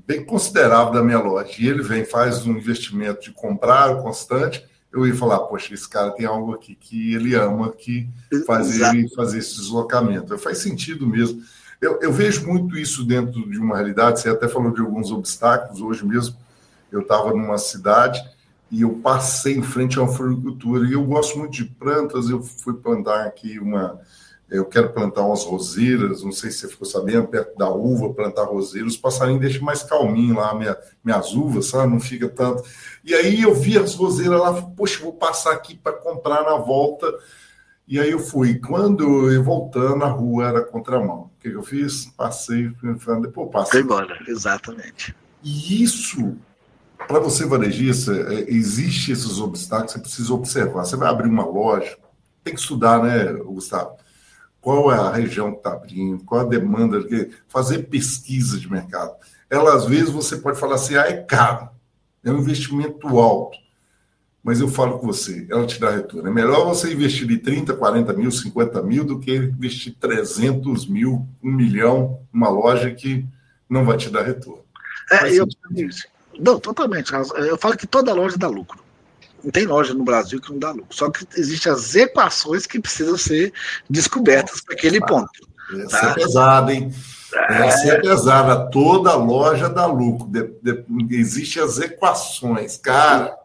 bem considerável da minha loja, e ele vem, faz um investimento de comprar constante, eu ia falar, poxa, esse cara tem algo aqui que ele ama, que faz Exato. ele fazer esse deslocamento. Faz sentido mesmo. Eu, eu, vejo muito isso dentro de uma realidade. Você até falou de alguns obstáculos. Hoje mesmo eu estava numa cidade e eu passei em frente a uma floricultura. E eu gosto muito de plantas. Eu fui plantar aqui uma. Eu quero plantar umas roseiras. Não sei se você ficou sabendo, perto da uva, plantar roseiras. Os passarinhos deixam mais calminho lá minha, minhas uvas, sabe? Não fica tanto. E aí eu vi as roseiras lá. Poxa, vou passar aqui para comprar na volta e aí eu fui. Quando eu voltando, na rua era contramão. O que, eu fiz? Passei, depois passei. Foi embora, exatamente. E isso, para você varejista, é, existe esses obstáculos, você precisa observar. Você vai abrir uma loja, tem que estudar, né, Gustavo? Qual é a região que está abrindo, qual a demanda, fazer pesquisa de mercado. Ela, às vezes, você pode falar assim, ah, é caro, é um investimento alto mas eu falo com você, ela te dá retorno. É melhor você investir de 30, 40 mil, 50 mil do que investir 300 mil, um milhão, numa loja que não vai te dar retorno. É, eu, não, totalmente. Eu falo que toda loja dá lucro. Não tem loja no Brasil que não dá lucro. Só que existem as equações que precisam ser descobertas para aquele ponto. Essa tá? é pesada, hein? Essa é. é pesada. Toda loja dá lucro. De, de, Existem as equações. Cara,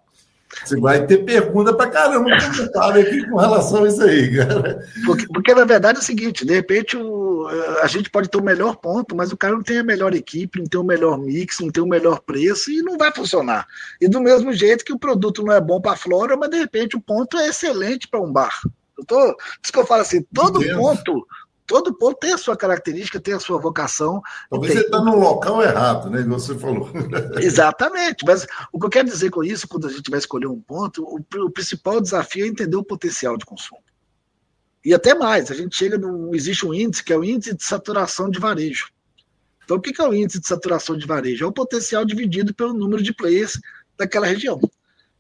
você vai ter pergunta para caramba comentário aqui com relação a isso aí, cara. Porque, porque, na verdade é o seguinte, de repente o, a gente pode ter o melhor ponto, mas o cara não tem a melhor equipe, não tem o melhor mix, não tem o melhor preço e não vai funcionar. E do mesmo jeito que o produto não é bom para a flora, mas de repente o ponto é excelente para um bar. Eu tô, isso que eu falo assim, todo ponto todo ponto tem a sua característica, tem a sua vocação. Talvez tem... você está no local errado, né? Você falou. Exatamente. Mas o que eu quero dizer com isso, quando a gente vai escolher um ponto, o, o principal desafio é entender o potencial de consumo. E até mais, a gente chega no. Existe um índice que é o índice de saturação de varejo. Então, o que é o índice de saturação de varejo? É o potencial dividido pelo número de players daquela região.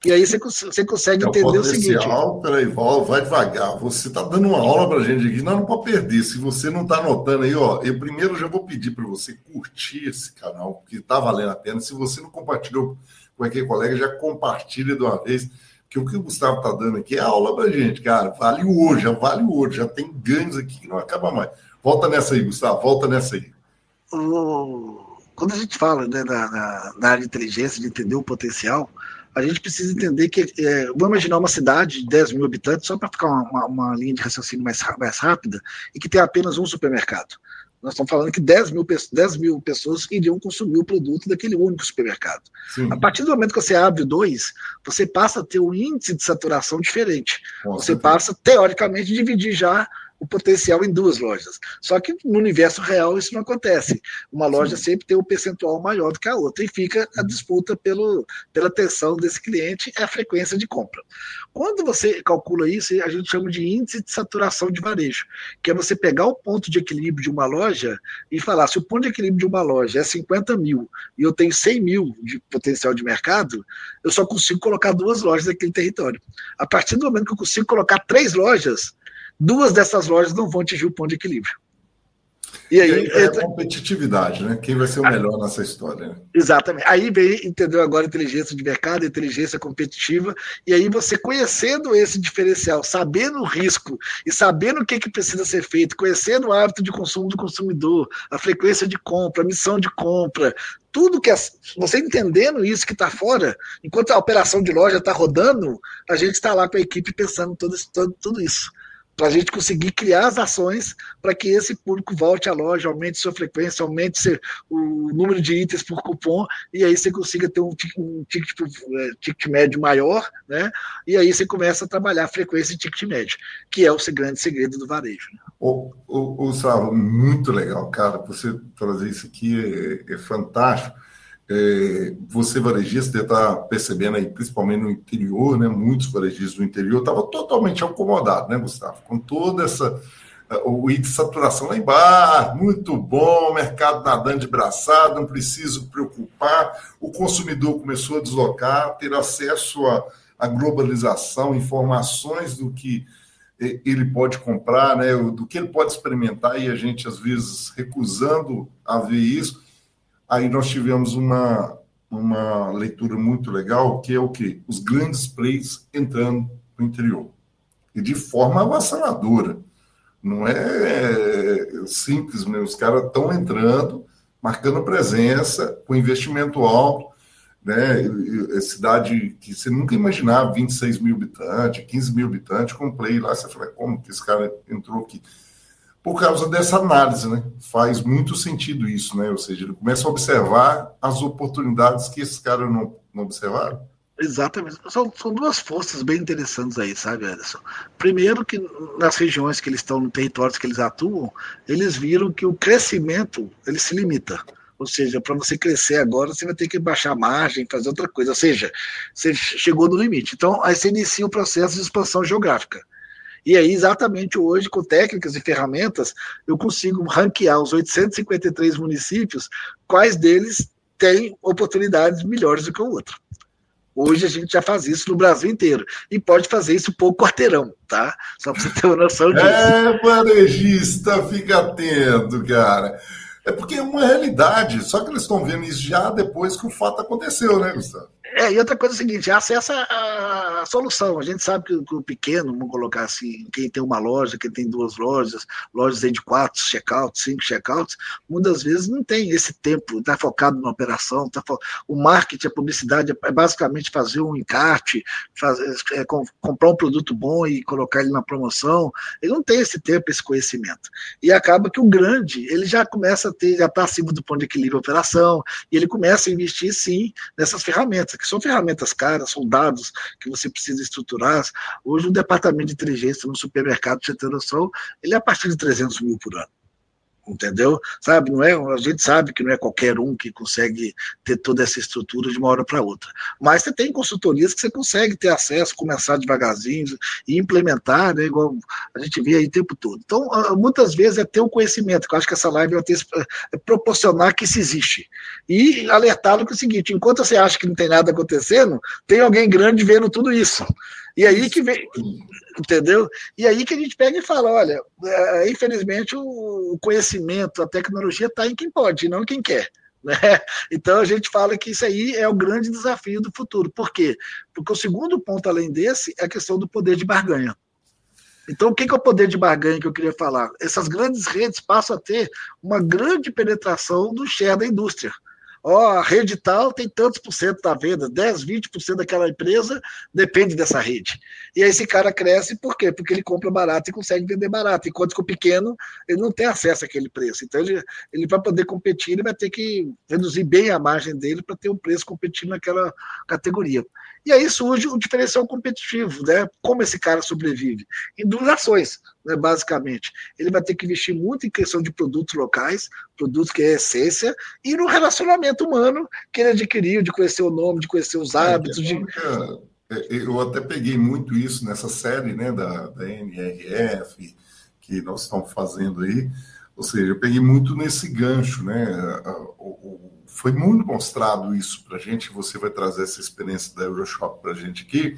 E aí você, você consegue é entender o, o seguinte. Peraí, vai devagar. Você está dando uma aula para a gente aqui, não, não pode perder. Se você não está anotando aí, ó, eu primeiro já vou pedir para você curtir esse canal, porque está valendo a pena. Se você não compartilhou com aquele colega, já compartilha de uma vez. Que o que o Gustavo está dando aqui é aula para gente, cara. Vale o ouro, já vale o ouro, já tem ganhos aqui que não acaba mais. Volta nessa aí, Gustavo, volta nessa aí. Quando a gente fala né, na, na, na área de inteligência, de entender o potencial, a gente precisa entender que, é, vamos imaginar uma cidade de 10 mil habitantes, só para ficar uma, uma, uma, linha de raciocínio mais, mais rápida, e que tem apenas um supermercado. Nós estamos falando que 10 mil, 10 mil pessoas iriam consumir o produto daquele único supermercado. Sim. A partir do momento que você abre dois, você passa a ter um índice de saturação diferente. você passa, teoricamente, a dividir já o potencial em duas lojas. Só que no universo real isso não acontece. Uma loja Sim. sempre tem um percentual maior do que a outra e fica a disputa pelo, pela atenção desse cliente é a frequência de compra. Quando você calcula isso, a gente chama de índice de saturação de varejo, que é você pegar o ponto de equilíbrio de uma loja e falar: se o ponto de equilíbrio de uma loja é 50 mil e eu tenho 100 mil de potencial de mercado, eu só consigo colocar duas lojas naquele território. A partir do momento que eu consigo colocar três lojas, duas dessas lojas não vão atingir o ponto de equilíbrio. E aí, é entra... competitividade, né? Quem vai ser o ah. melhor nessa história? Né? Exatamente. Aí vem, entendeu agora, inteligência de mercado, inteligência competitiva, e aí você conhecendo esse diferencial, sabendo o risco e sabendo o que, que precisa ser feito, conhecendo o hábito de consumo do consumidor, a frequência de compra, a missão de compra, tudo que você entendendo isso que está fora, enquanto a operação de loja está rodando, a gente está lá com a equipe pensando tudo, tudo, tudo isso para a gente conseguir criar as ações para que esse público volte à loja, aumente sua frequência, aumente seu, o número de itens por cupom, e aí você consiga ter um, um ticket, é, ticket, médio maior, né? E aí você começa a trabalhar a frequência e ticket médio, que é o grande segredo do varejo. O, o, o muito legal, cara, você trazer isso aqui é, é fantástico é, você varejista estar percebendo aí, principalmente no interior, né? Muitos varejistas do interior estavam totalmente acomodados, né, Gustavo? Com toda essa o índice de saturação lá embaixo, muito bom, mercado nadando de braçada, não preciso preocupar. O consumidor começou a deslocar, ter acesso à, globalização, informações do que ele pode comprar, né, do que ele pode experimentar, e a gente às vezes recusando a ver isso. Aí nós tivemos uma, uma leitura muito legal, que é o que? Os grandes players entrando no interior. E de forma avassaladora. Não é simples, né? os caras estão entrando, marcando presença, com investimento alto, né? É cidade que você nunca imaginava, 26 mil habitantes, 15 mil habitantes, com play lá, você fala, como que esse cara entrou aqui? Por causa dessa análise, né? Faz muito sentido isso, né? Ou seja, ele começa a observar as oportunidades que esses caras não, não observaram. Exatamente. São, são duas forças bem interessantes aí, sabe, Ederson? Primeiro que nas regiões que eles estão, no territórios que eles atuam, eles viram que o crescimento, ele se limita. Ou seja, para você crescer agora, você vai ter que baixar a margem, fazer outra coisa. Ou seja, você chegou no limite. Então, aí você inicia o processo de expansão geográfica. E aí, exatamente hoje, com técnicas e ferramentas, eu consigo ranquear os 853 municípios, quais deles têm oportunidades melhores do que o outro. Hoje a gente já faz isso no Brasil inteiro. E pode fazer isso por quarteirão, tá? Só para você ter uma noção disso. É, varejista, fica atento, cara. É porque é uma realidade, só que eles estão vendo isso já depois que o fato aconteceu, né, Gustavo? É, e outra coisa é a seguinte, acessa a, a solução. A gente sabe que, que, o pequeno, vamos colocar assim, quem tem uma loja, quem tem duas lojas, lojas de quatro checkouts, cinco checkouts, muitas vezes não tem esse tempo, está focado na operação, tá fo... o marketing, a publicidade é basicamente fazer um encarte, fazer, é, com, comprar um produto bom e colocar ele na promoção. Ele não tem esse tempo, esse conhecimento. E acaba que o grande, ele já começa a ter, já está acima do ponto de equilíbrio da operação, e ele começa a investir sim nessas ferramentas que são ferramentas caras, são dados que você precisa estruturar. Hoje, um departamento de inteligência no supermercado, você tem noção, ele é a partir de 300 mil por ano entendeu? Sabe, não é, a gente sabe que não é qualquer um que consegue ter toda essa estrutura de uma hora para outra. Mas você tem consultorias que você consegue ter acesso, começar devagarzinho e implementar, né, igual a gente vê aí o tempo todo. Então, muitas vezes é ter o conhecimento, que eu acho que essa live vai ter é proporcionar que isso existe. E alertá-lo que o seguinte, enquanto você acha que não tem nada acontecendo, tem alguém grande vendo tudo isso. E aí que vem, entendeu? E aí que a gente pega e fala, olha, é, infelizmente o conhecimento, a tecnologia está em quem pode, não em quem quer. Né? Então a gente fala que isso aí é o grande desafio do futuro. Por quê? Porque o segundo ponto, além desse, é a questão do poder de barganha. Então, o que é o poder de barganha que eu queria falar? Essas grandes redes passam a ter uma grande penetração do share da indústria ó, a rede tal tem tantos por cento da venda, 10, 20% daquela empresa depende dessa rede. E aí esse cara cresce por quê? Porque ele compra barato e consegue vender barato, enquanto que o pequeno ele não tem acesso àquele preço. Então ele, ele para poder competir, ele vai ter que reduzir bem a margem dele para ter um preço competitivo naquela categoria. E aí surge um diferencial competitivo, né? Como esse cara sobrevive? Em duas ações, né, basicamente. Ele vai ter que investir muito em questão de produtos locais, produtos que é essência, e no relacionamento humano que ele adquiriu, de conhecer o nome, de conhecer os é, hábitos. É, de... Eu até peguei muito isso nessa série né, da, da NRF que nós estamos fazendo aí. Ou seja, eu peguei muito nesse gancho, né? Foi muito mostrado isso para a gente. Você vai trazer essa experiência da Euroshop para a gente aqui.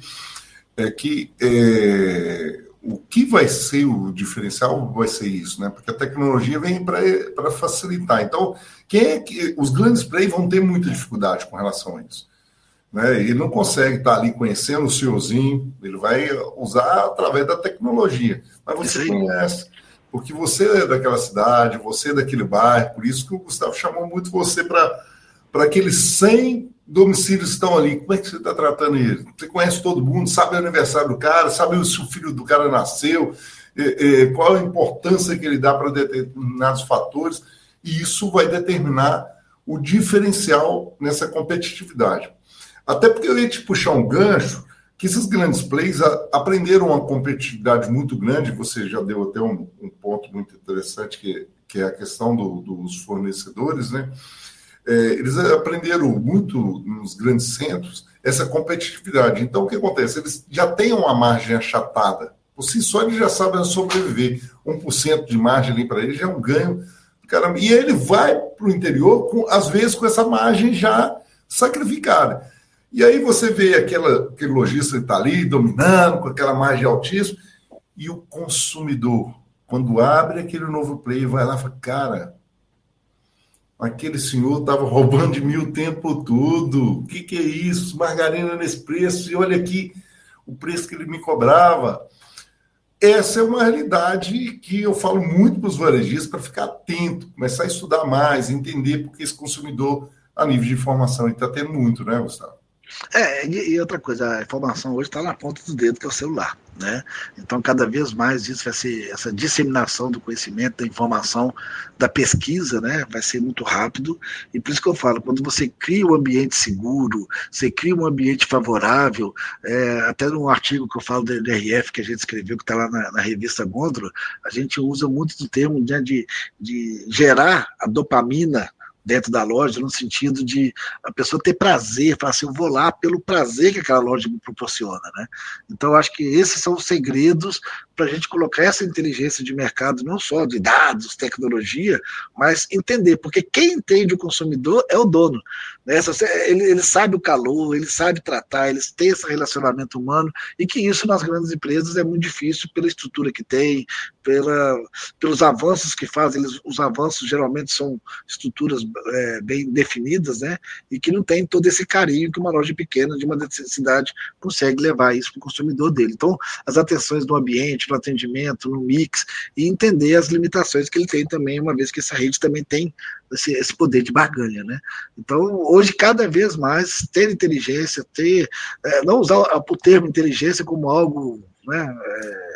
É que é, o que vai ser o diferencial vai ser isso, né? Porque a tecnologia vem para facilitar. Então, quem é que os grandes players vão ter muita dificuldade com relação a isso? Né? Ele não consegue estar ali conhecendo o senhorzinho, ele vai usar através da tecnologia. Mas você conhece, porque você é daquela cidade, você é daquele bairro, por isso que o Gustavo chamou muito você para aqueles 100 domicílios que estão ali. Como é que você está tratando ele? Você conhece todo mundo, sabe o aniversário do cara, sabe se o filho do cara nasceu, é, é, qual a importância que ele dá para determinados fatores, e isso vai determinar o diferencial nessa competitividade. Até porque eu ia te puxar um gancho que esses grandes players aprenderam uma competitividade muito grande, você já deu até um, um ponto muito interessante, que, que é a questão do, dos fornecedores, né? É, eles aprenderam muito nos grandes centros essa competitividade. Então, o que acontece? Eles já têm uma margem achatada. Por si só, eles já sabem sobreviver. 1% de margem ali para eles já é um ganho. Caramba. E ele vai para o interior, com, às vezes, com essa margem já sacrificada. E aí você vê aquela, aquele lojista que está ali dominando, com aquela margem altíssima, e o consumidor, quando abre aquele novo player, vai lá e fala, cara, aquele senhor estava roubando de mim o tempo todo, o que, que é isso? Margarina nesse preço, e olha aqui o preço que ele me cobrava. Essa é uma realidade que eu falo muito para os varejistas para ficar atento, começar a estudar mais, entender porque esse consumidor, a nível de informação, está tendo muito, né, Gustavo? É, e, e outra coisa, a informação hoje está na ponta do dedo, que é o celular. Né? Então, cada vez mais isso vai ser essa disseminação do conhecimento, da informação, da pesquisa, né? Vai ser muito rápido. E por isso que eu falo, quando você cria um ambiente seguro, você cria um ambiente favorável, é, até num artigo que eu falo da NRF que a gente escreveu, que está lá na, na, revista Gondro, a gente usa muito do termo né, de, de gerar a dopamina dentro da loja, no sentido de a pessoa ter prazer, falar assim, eu vou lá pelo prazer que aquela loja me proporciona, né? Então, acho que esses são os segredos para a gente colocar essa inteligência de mercado, não só de dados, tecnologia, mas entender, porque quem entende o consumidor é o dono. Né? Ele, ele sabe o calor, ele sabe tratar, eles têm esse relacionamento humano, e que isso nas grandes empresas é muito difícil pela estrutura que tem, pela, pelos avanços que fazem. Eles, os avanços geralmente são estruturas é, bem definidas, né? E que não tem todo esse carinho que uma loja pequena de uma cidade consegue levar isso para o consumidor dele. Então, as atenções do ambiente, no atendimento, no mix, e entender as limitações que ele tem também, uma vez que essa rede também tem esse, esse poder de barganha, né? Então, hoje, cada vez mais, ter inteligência, ter. É, não usar o termo inteligência como algo. Né, é,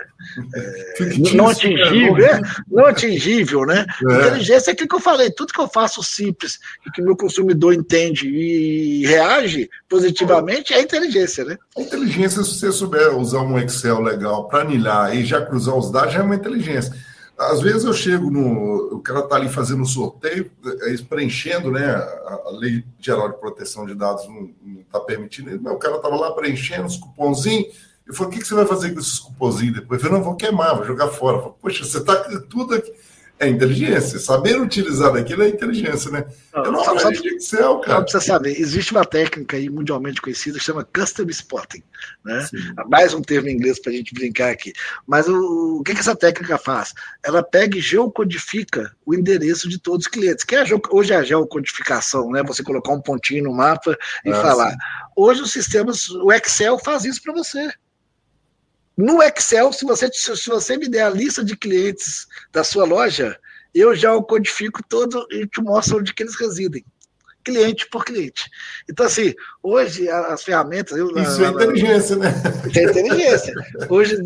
é, não atingível, é, não atingível, né? É. Inteligência é aquilo que eu falei, tudo que eu faço simples e que meu consumidor entende e reage positivamente é inteligência, né? A inteligência, se você souber usar um Excel legal para anilhar e já cruzar os dados, já é uma inteligência. Às vezes eu chego no. O cara está ali fazendo sorteio, é, preenchendo, né? A, Lei Geral de Proteção de Dados não está permitindo, mas o cara estava lá preenchendo os cupomzinhos eu falei, o que, você vai fazer com esses cupomzinhos depois? Eu falei, não, vou queimar, vou jogar fora. Eu falei, Poxa, você está tudo aqui. É inteligência. Saber utilizar aquilo é inteligência, né? Não, eu não só, de Excel, cara. Só precisa saber. Existe uma técnica aí mundialmente conhecida que chama Custom Spotting. Né? Mais um termo em inglês para a gente brincar aqui. Mas o, o que, que, essa técnica faz? Ela pega e geocodifica o endereço de todos os clientes. Que é a, hoje é a geocodificação, né? Você colocar um pontinho no mapa e ah, falar. Sim. Hoje os sistemas, o Excel faz isso para você. No Excel, se você, se você me der a lista de clientes da sua loja, eu já o codifico todo e te mostro onde que eles residem. Cliente por cliente. Então, assim, hoje as ferramentas. Eu, Isso na, é inteligência, na, né? Isso é inteligência. Hoje,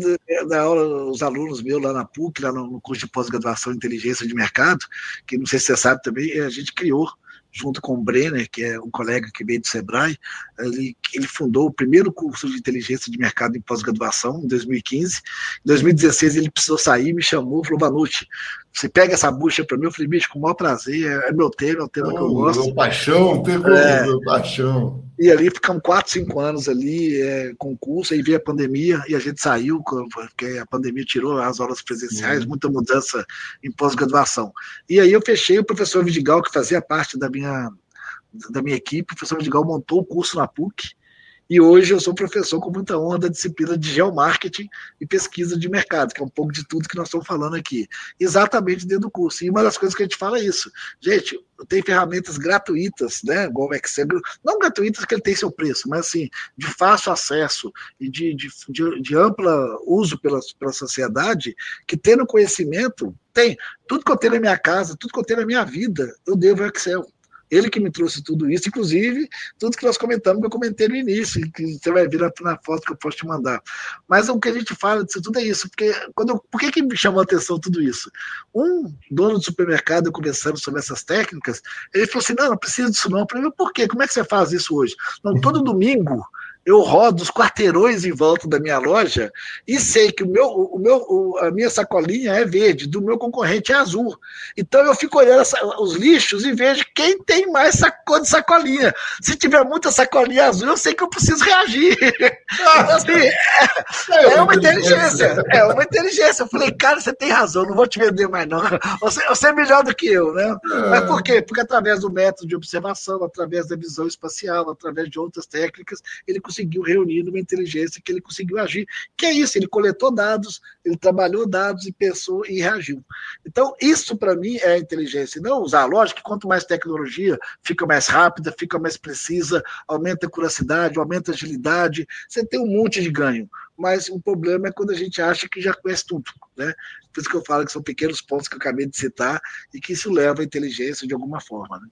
na aula, os alunos meus lá na PUC, lá no, no curso de pós-graduação em inteligência de mercado, que não sei se você sabe também, a gente criou junto com o Brenner, que é um colega que veio do Sebrae, ele, ele fundou o primeiro curso de inteligência de mercado em pós-graduação, em 2015. Em 2016 ele precisou sair, me chamou, falou, Vanucci, você pega essa bucha para mim, eu falei, bicho, com o maior prazer, é, meu tema, é o tema oh, que eu gosto. Meu paixão, tema é, meu paixão. E ali ficamos quatro, cinco anos ali é, com o curso, aí veio a pandemia e a gente saiu, porque a pandemia tirou as aulas presenciais, uhum. muita mudança em pós-graduação. E aí eu fechei o professor Vidigal, que fazia parte da minha, da minha equipe, o professor Vidigal montou o curso na PUC, e hoje eu sou professor com muita honra da disciplina de geomarketing e pesquisa de mercado, que é um pouco de tudo que nós estamos falando aqui, exatamente dentro do curso. E uma das coisas que a gente fala é isso. Gente, tem ferramentas gratuitas, né, igual o Excel, não gratuitas que ele tem seu preço, mas assim, de fácil acesso e de, de, de, de ampla uso pela, pela sociedade, que tendo conhecimento, tem. Tudo que eu tenho na minha casa, tudo que eu tenho na minha vida, eu devo ao Excel. Ele que me trouxe tudo isso, inclusive tudo que nós comentamos, que eu comentei no início, que você vai ver na, foto que eu posso te mandar. Mas o que a gente fala disso tudo é isso, porque quando eu, por que, que me chamou a atenção tudo isso? Um dono de supermercado, conversando sobre essas técnicas, ele falou assim: não, não precisa disso não. Eu falei, por quê? Como é que você faz isso hoje? Não, todo domingo eu rodo os quarteirões em volta da minha loja e sei que o meu, o meu, a minha sacolinha é verde, do meu concorrente é azul. Então eu fico olhando os lixos e vejo quem tem mais cor de sacolinha. Se tiver muita sacolinha azul, eu sei que eu preciso reagir. Então, assim, é, é, uma inteligência. É uma inteligência. Eu falei, cara, você tem razão, não vou te vender mais, não. Você, você é melhor do que eu, né? Mas por quê? Porque através do método de observação, através da visão espacial, através de outras técnicas, ele conseguiu conseguiu reunir numa inteligência que ele conseguiu agir. Que é isso, ele coletou dados, ele trabalhou dados e pensou e reagiu. Então, isso para mim é inteligência. Não usar a lógica, quanto mais tecnologia, fica mais rápida, fica mais precisa, aumenta a curacidade, aumenta a agilidade, você tem um monte de ganho. Mas o problema é quando a gente acha que já conhece tudo. Né? Por isso que eu falo que são pequenos pontos que eu acabei de citar e que isso leva à inteligência de alguma forma. Né?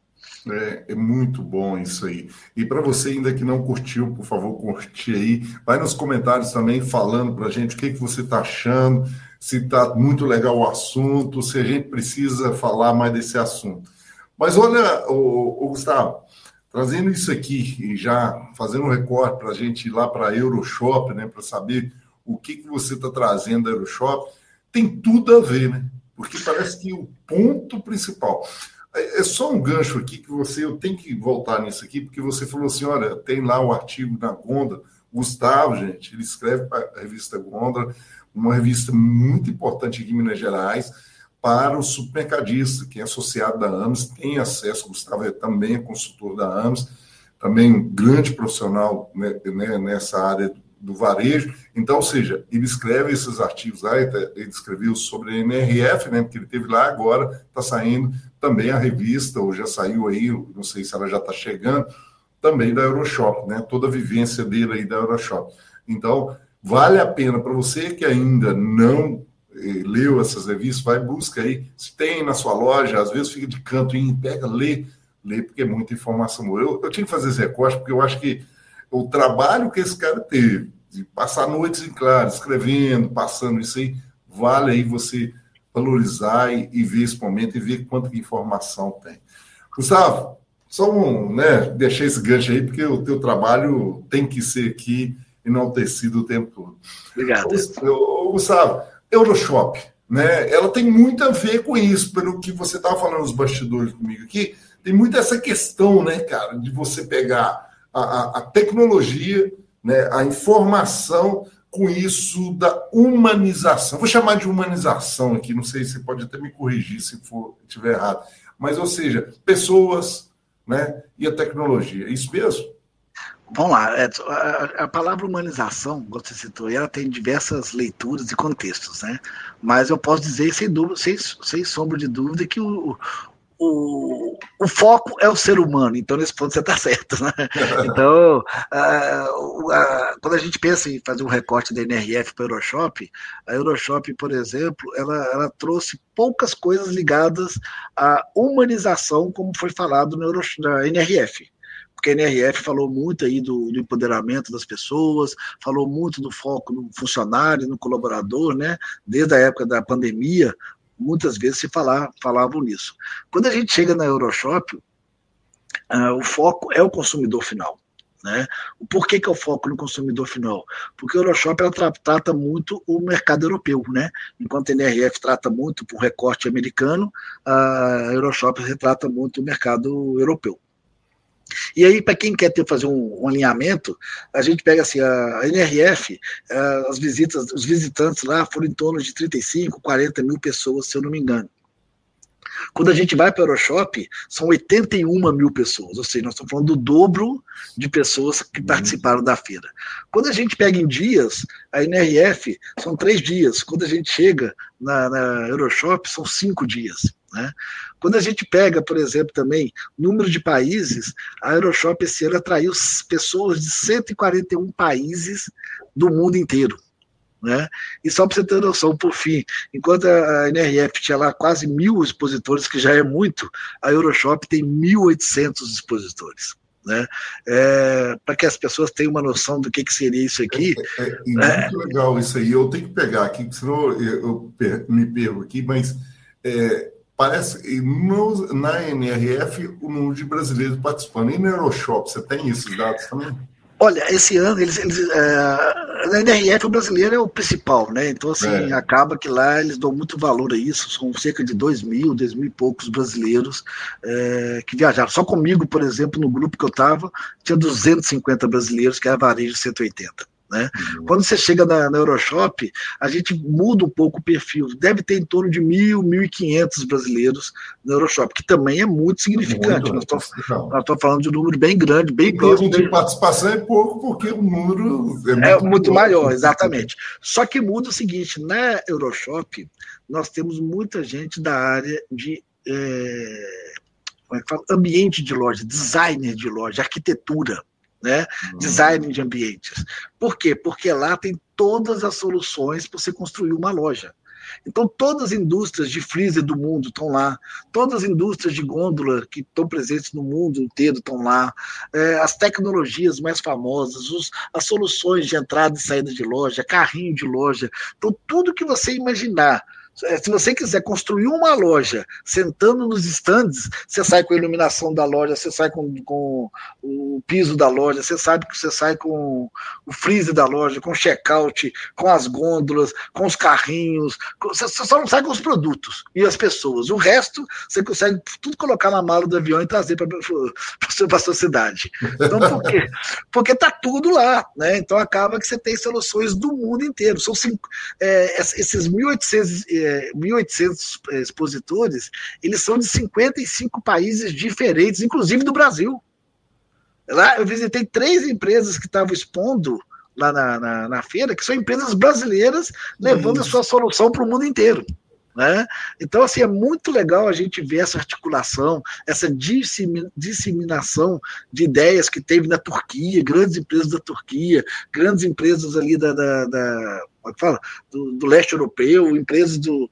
É, é, muito bom isso aí. E para você ainda que não curtiu, por favor, curte aí. Vai nos comentários também falando para a gente o que, que você está achando, se está muito legal o assunto, se a gente precisa falar mais desse assunto. Mas olha, o, Gustavo, trazendo isso aqui e já fazendo um recorte para a gente ir lá para a Euroshop, né, para saber o que, que você está trazendo da Euroshop, tem tudo a ver, né? Porque parece que o ponto principal. É, é só um gancho aqui que você, eu tenho que voltar nisso aqui, porque você falou assim: olha, tem lá o artigo na Gonda. Gustavo, gente, ele escreve para a revista Gonda, uma revista muito importante aqui em Minas Gerais, para o supermercadista, que é associado da AMS, tem acesso. Gustavo é também é consultor da AMS, também um grande profissional né, né, nessa área do varejo. Então, ou seja, ele escreve esses artigos lá, ele escreveu sobre a NRF, né, porque ele teve lá agora, está saindo também a revista, ou já saiu aí, não sei se ela já está chegando, também da Euroshop, né, toda a vivência dele aí da Euroshop. Então, vale a pena para você que ainda não eh, leu essas revistas, vai busca aí, se tem na sua loja, às vezes fica de canto e pega, lê, lê, porque é muita informação. Eu, eu tinha que fazer esse recorte, porque eu acho que o trabalho que esse cara teve, de passar noites em claro, escrevendo, passando isso aí, vale aí você valorizar e, e ver esse momento e ver quanta informação tem. Gustavo, só um, né, deixar esse gancho aí, porque o teu trabalho tem que ser aqui enaltecido o tempo todo. Obrigado. Gustavo, Euroshop, né, ela tem muito a ver com isso, pelo que você estava falando nos bastidores comigo aqui, tem muito essa questão, né, cara, de você pegar a, a, tecnologia, né, a informação com isso da humanização. Vou chamar de humanização aqui, não sei se você pode até me corrigir se for estiver errado. Mas, ou seja, pessoas né, e a tecnologia. É isso mesmo? Vamos lá, a, palavra humanização, como você citou, ela tem diversas leituras e contextos, né? Mas eu posso dizer, sem dúvida, sem, sem sombra de dúvida, que o, o, o foco é o ser humano, então nesse ponto você está certo. Né? Então, quando a gente pensa em fazer um recorte da NRF para a Euroshop, a Euroshop, por exemplo, ela, ela trouxe poucas coisas ligadas à humanização, como foi falado na, Euro, na NRF porque a NRF falou muito aí do, do, empoderamento das pessoas, falou muito do foco no funcionário, no colaborador, né? Desde a época da pandemia, muitas vezes se falar, falavam nisso. Quando a gente chega na Euroshop, uh, o foco é o consumidor final. Né? Por que, que o foco no consumidor final? Porque o Euroshop ela tra trata muito o mercado europeu, né? enquanto a NRF trata muito o recorte americano, a Euroshop retrata muito o mercado europeu. E aí, para quem quer ter, fazer um, um, alinhamento, a gente pega assim, a NRF, as visitas, os visitantes lá foram em torno de 35, 40 mil pessoas, se eu não me engano. Quando a gente vai para o Euroshop, são 81 mil pessoas, ou seja, nós estamos falando do dobro de pessoas que uhum. participaram da feira. Quando a gente pega em dias, a NRF são três dias. Quando a gente chega na, na Euroshop, são cinco dias. Né? Quando a gente pega, por exemplo, também número de países, a Euroshop esse ano atraiu pessoas de 141 países do mundo inteiro. Né? E só para você ter noção, por fim, enquanto a NRF tinha lá quase mil expositores, que já é muito, a Euroshop tem 1.800 expositores. Né? É, para que as pessoas tenham uma noção do que, que seria isso aqui. É, é, é muito legal isso aí. Eu tenho que pegar aqui, senão eu, eu me perco aqui, mas é, parece no, na NRF o número de brasileiros participando. E no Euroshop, você tem esses dados também? Olha, esse ano, eles, eles é, na NRF o brasileiro é o principal, né? Então, assim, é. acaba que lá eles dão muito valor a isso. São cerca de 2 mil, 2 mil e poucos brasileiros é, que viajaram. Só comigo, por exemplo, no grupo que eu estava, tinha 250 brasileiros, que era varejo 180. Né? Uhum. Quando você chega na, na, Euroshop, a gente muda um pouco o perfil. Deve ter em torno de mil, mil e quinhentos brasileiros na Euroshop, que também é muito significante. Muito, nós estamos falando de um número bem grande, bem próximo. de participação é pouco, porque o número é muito, é muito maior, exatamente. Só que muda o seguinte: na Euroshop, nós temos muita gente da área de. É, como é fala? Ambiente de loja, designer de loja, arquitetura né? Uhum. Design de ambientes. Por quê? Porque lá tem todas as soluções para você construir uma loja. Então, todas as indústrias de freezer do mundo estão lá, todas as indústrias de gôndola que estão presentes no mundo inteiro estão lá, é, as tecnologias mais famosas, os, as soluções de entrada e saída de loja, carrinho de loja. Então, tudo que você imaginar se você quiser construir uma loja sentando nos estandes, você sai com a iluminação da loja, você sai com, com o piso da loja, você sabe que você sai com o freezer da loja, com o checkout, com as gôndolas, com os carrinhos, você só não sai com os produtos e as pessoas. O resto você consegue tudo colocar na mala do avião e trazer para a sua cidade. Então, por quê? Porque está tudo lá, né? Então acaba que você tem soluções do mundo inteiro. São cinco, é, esses 1.800 1.800 é, expositores, eles são de 55 países diferentes, inclusive do Brasil. Lá eu visitei três empresas que estavam expondo lá na, na, na feira, que são empresas brasileiras levando a sua solução para o mundo inteiro. Né? Então, assim, é muito legal a gente ver essa articulação, essa disseminação de ideias que teve na Turquia, grandes empresas da Turquia, grandes empresas ali da, da, da como é que fala? Do, do, leste europeu, empresas do.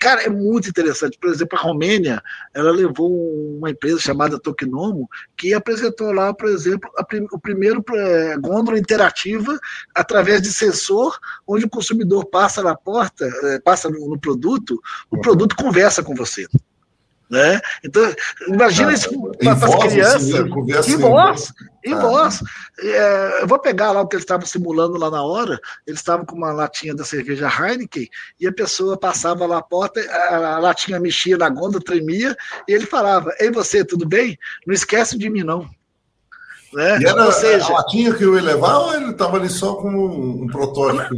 Cara, é muito interessante. Por exemplo, a Romênia, ela levou uma empresa chamada Tokinomo, que apresentou lá, por exemplo, prim, o primeiro é, gôndola interativa através de sensor, onde o consumidor passa na porta, é, passa no, no produto, o uhum. produto conversa com você. Né? Então, imagina ah, isso para as crianças. Em voz, em ah. voz. É, eu vou pegar lá o que eles estavam simulando lá na hora. Eles estavam com uma latinha da cerveja Heineken e a pessoa passava lá a porta, a, a latinha mexia na gonda, tremia, e ele falava: Ei, você, tudo bem? Não esquece de mim, não. Né? E era ou seja, a latinha que eu ia levar ou ele estava ali só com um, um protótipo?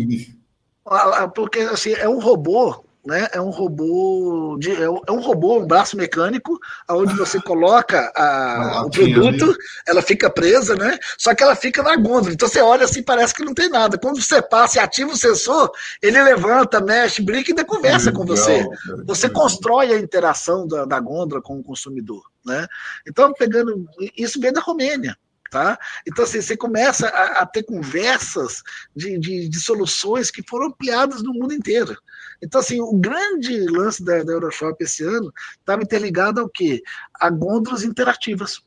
Porque assim, é um robô né? É um robô de, é um robô, um braço mecânico, onde você coloca a, o produto, ela fica presa, né? Só que ela fica na gôndola. Então você olha assim, parece que não tem nada. Quando você passa e ativa o sensor, ele levanta, mexe, brinca e ainda conversa com você. Você constrói a interação da, da gôndola com o consumidor, né? Então, pegando isso vem da Romênia. Tá? Então, assim, você começa a, a ter conversas de, de, de, soluções que foram ampliadas no mundo inteiro. Então, assim, o grande lance da, da Euroshop esse ano estava interligado ao quê? A gôndolas interativas.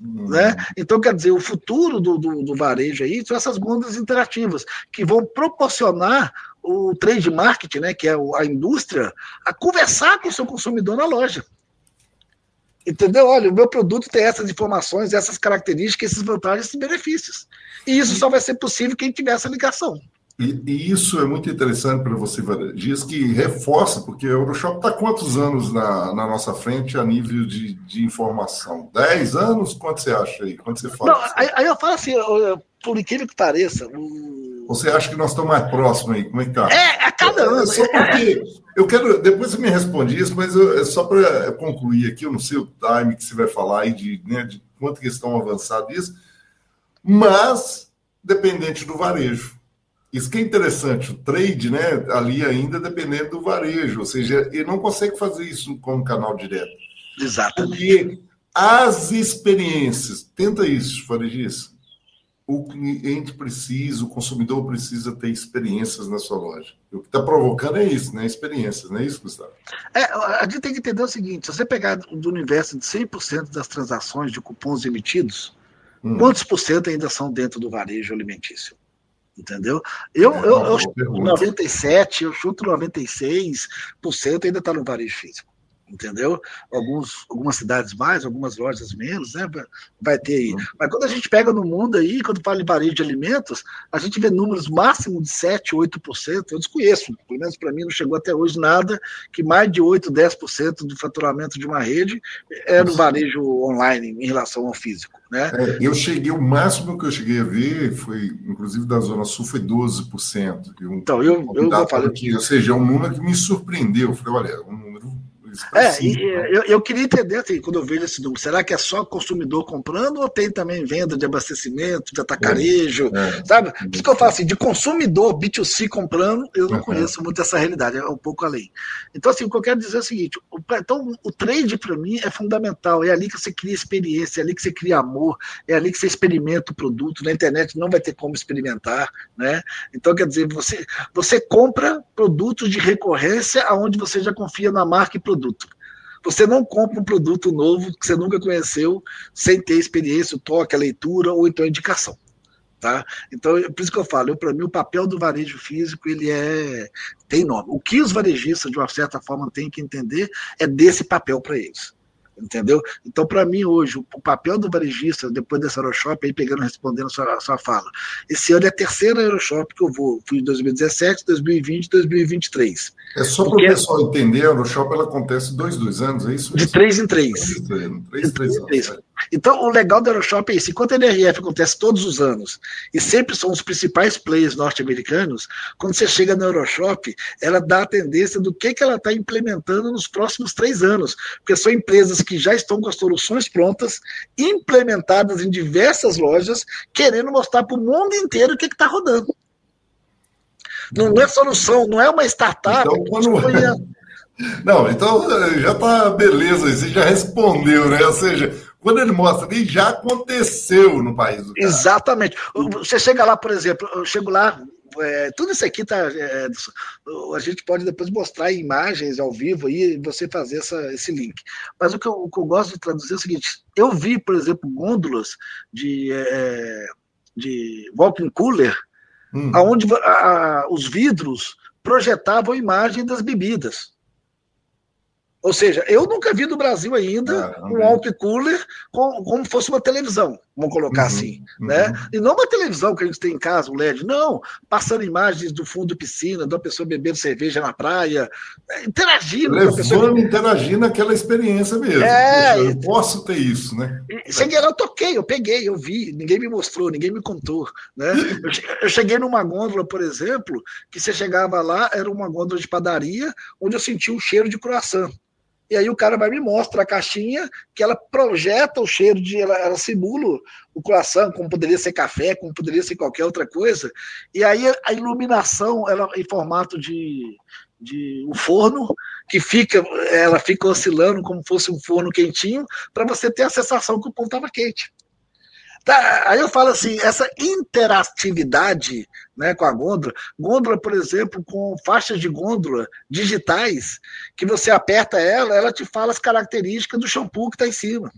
Hum. Né? Então, quer dizer, o futuro do, do, do, varejo aí são essas gôndolas interativas, que vão proporcionar o trade marketing, né, que é a indústria, a conversar com o seu consumidor na loja. Entendeu? Olha, o meu produto tem essas informações, essas características, esses vantagens, esses benefícios. E isso só vai ser possível quem tiver essa ligação. E, e isso é muito interessante para você, Dias, que reforça, porque o Euroshop está quantos anos na, na, nossa frente a nível de, de informação? Dez anos? Quanto você acha aí? Quanto você fala? Não, aí, aí, eu falo assim, por incrível que pareça. Você acha que nós estamos mais próximos aí? Como é que tá? É, a cada ano. Só porque eu quero. Depois você me responde isso, mas eu, é só para concluir aqui, eu não sei o time que você vai falar aí de, né, de quanto que estão avançados isso, mas dependente do varejo. Isso que é interessante, o trade, né, ali ainda dependendo do varejo, ou seja, ele não consegue fazer isso como canal direto. Exatamente. Porque as experiências, tenta isso, Faregias. O cliente precisa, o consumidor precisa ter experiências na sua loja. O que está provocando é isso, né? Experiências, não é isso, Gustavo? É, a gente tem que entender o seguinte: se você pegar do universo de 100% das transações de cupons emitidos, hum. quantos por cento ainda são dentro do varejo alimentício? Entendeu? Eu, é, eu, eu chuto 97, eu chuto 96% ainda está no varejo físico entendeu? Alguns, algumas cidades mais, algumas lojas menos, né? Vai ter aí. Uhum. Mas quando a gente pega no mundo aí, quando fala em varejo de alimentos, a gente vê números máximo de 7, 8%. Eu desconheço, pelo menos para mim não chegou até hoje nada que mais de 8, 10% do faturamento de uma rede é no varejo online em relação ao físico. Né? É, eu cheguei, o máximo que eu cheguei a ver foi, inclusive da Zona Sul, foi 12%. Eu, então, eu, eu, eu falei. Que, ou seja, é um número que me surpreendeu. Eu falei, olha, um é, e, eu, eu, queria entender, assim, quando eu vejo esse número, será que é só consumidor comprando ou tem também venda de abastecimento, de atacarejo, é, é, sabe? Por isso que eu falo assim, de consumidor B2C comprando, eu não conheço muito essa realidade, é um pouco além. Então, assim, o que eu quero dizer é o seguinte, o, então, o trade para mim é fundamental, é ali que você cria experiência, é ali que você cria amor, é ali que você experimenta o produto, na internet não vai ter como experimentar, né? Então, quer dizer, você, você compra produtos de recorrência aonde você já confia na marca e produto produto. Você não compra um produto novo que você nunca conheceu sem ter experiência, o toque, a leitura ou então a indicação. Tá? Então, é por isso que eu falo, para mim o papel do varejo físico ele é tem nome. O que os varejistas de uma certa forma têm que entender é desse papel para eles entendeu? Então, para mim, hoje, o papel do varejista, depois dessa Aeroshop, aí pegando, respondendo a sua, a sua fala, esse ano é a terceira Aeroshop que eu vou, fui em 2017, 2020 2023. É só para o pessoal entender, a Aeroshop ela acontece dois, dois anos, é isso? De três em três. Três, três, três anos. Então, o legal da Aeroshop é isso. Enquanto a NRF acontece todos os anos, e sempre são os principais players norte-americanos, quando você chega na Aeroshop, ela dá a tendência do que, que ela está implementando nos próximos três anos. Porque são empresas que já estão com as soluções prontas, implementadas em diversas lojas, querendo mostrar para o mundo inteiro o que está rodando. Não é solução, não é uma startup. Então, quando... Não, então já tá beleza, você já respondeu, né? Ou seja, quando ele mostra ali, já aconteceu no país do cara. Exatamente. Você chega lá, por exemplo, eu chego lá, é, tudo isso aqui tá. É, a gente pode depois mostrar imagens ao vivo e você fazer essa, esse link. Mas o que, eu, o que eu gosto de traduzir é o seguinte: eu vi, por exemplo, gôndolas de, é, de walking cooler, hum. onde os vidros projetavam a imagem das bebidas. Ou seja, eu nunca vi no Brasil ainda ah, um walk cooler com, como fosse uma televisão, vamos colocar uhum, assim, uhum. né? E não uma televisão que a gente tem em casa, o LED, não, passando imagens do fundo de piscina, de uma pessoa bebendo cerveja na praia, é, interagindo. Levando, pessoa... interagindo aquela experiência mesmo. É, eu posso ter isso, né? Cheguei lá, eu toquei, eu peguei, eu vi, ninguém me mostrou, ninguém me contou, né? eu cheguei numa gôndola, por exemplo, que você chegava lá, era uma gôndola de padaria, onde eu senti o cheiro de croissant. E aí o cara vai me mostra a caixinha que ela projeta o cheiro de. Ela, ela simula o coração, como poderia ser café, como poderia ser qualquer outra coisa. E aí a iluminação ela em formato de, de um forno que fica, ela fica oscilando como fosse um forno quentinho, para você ter a sensação que o pão estava quente. Tá, aí eu falo assim, essa interatividade né, com a gôndola, gôndola, por exemplo, com faixas de gôndola digitais, que você aperta ela, ela te fala as características do shampoo que está em cima.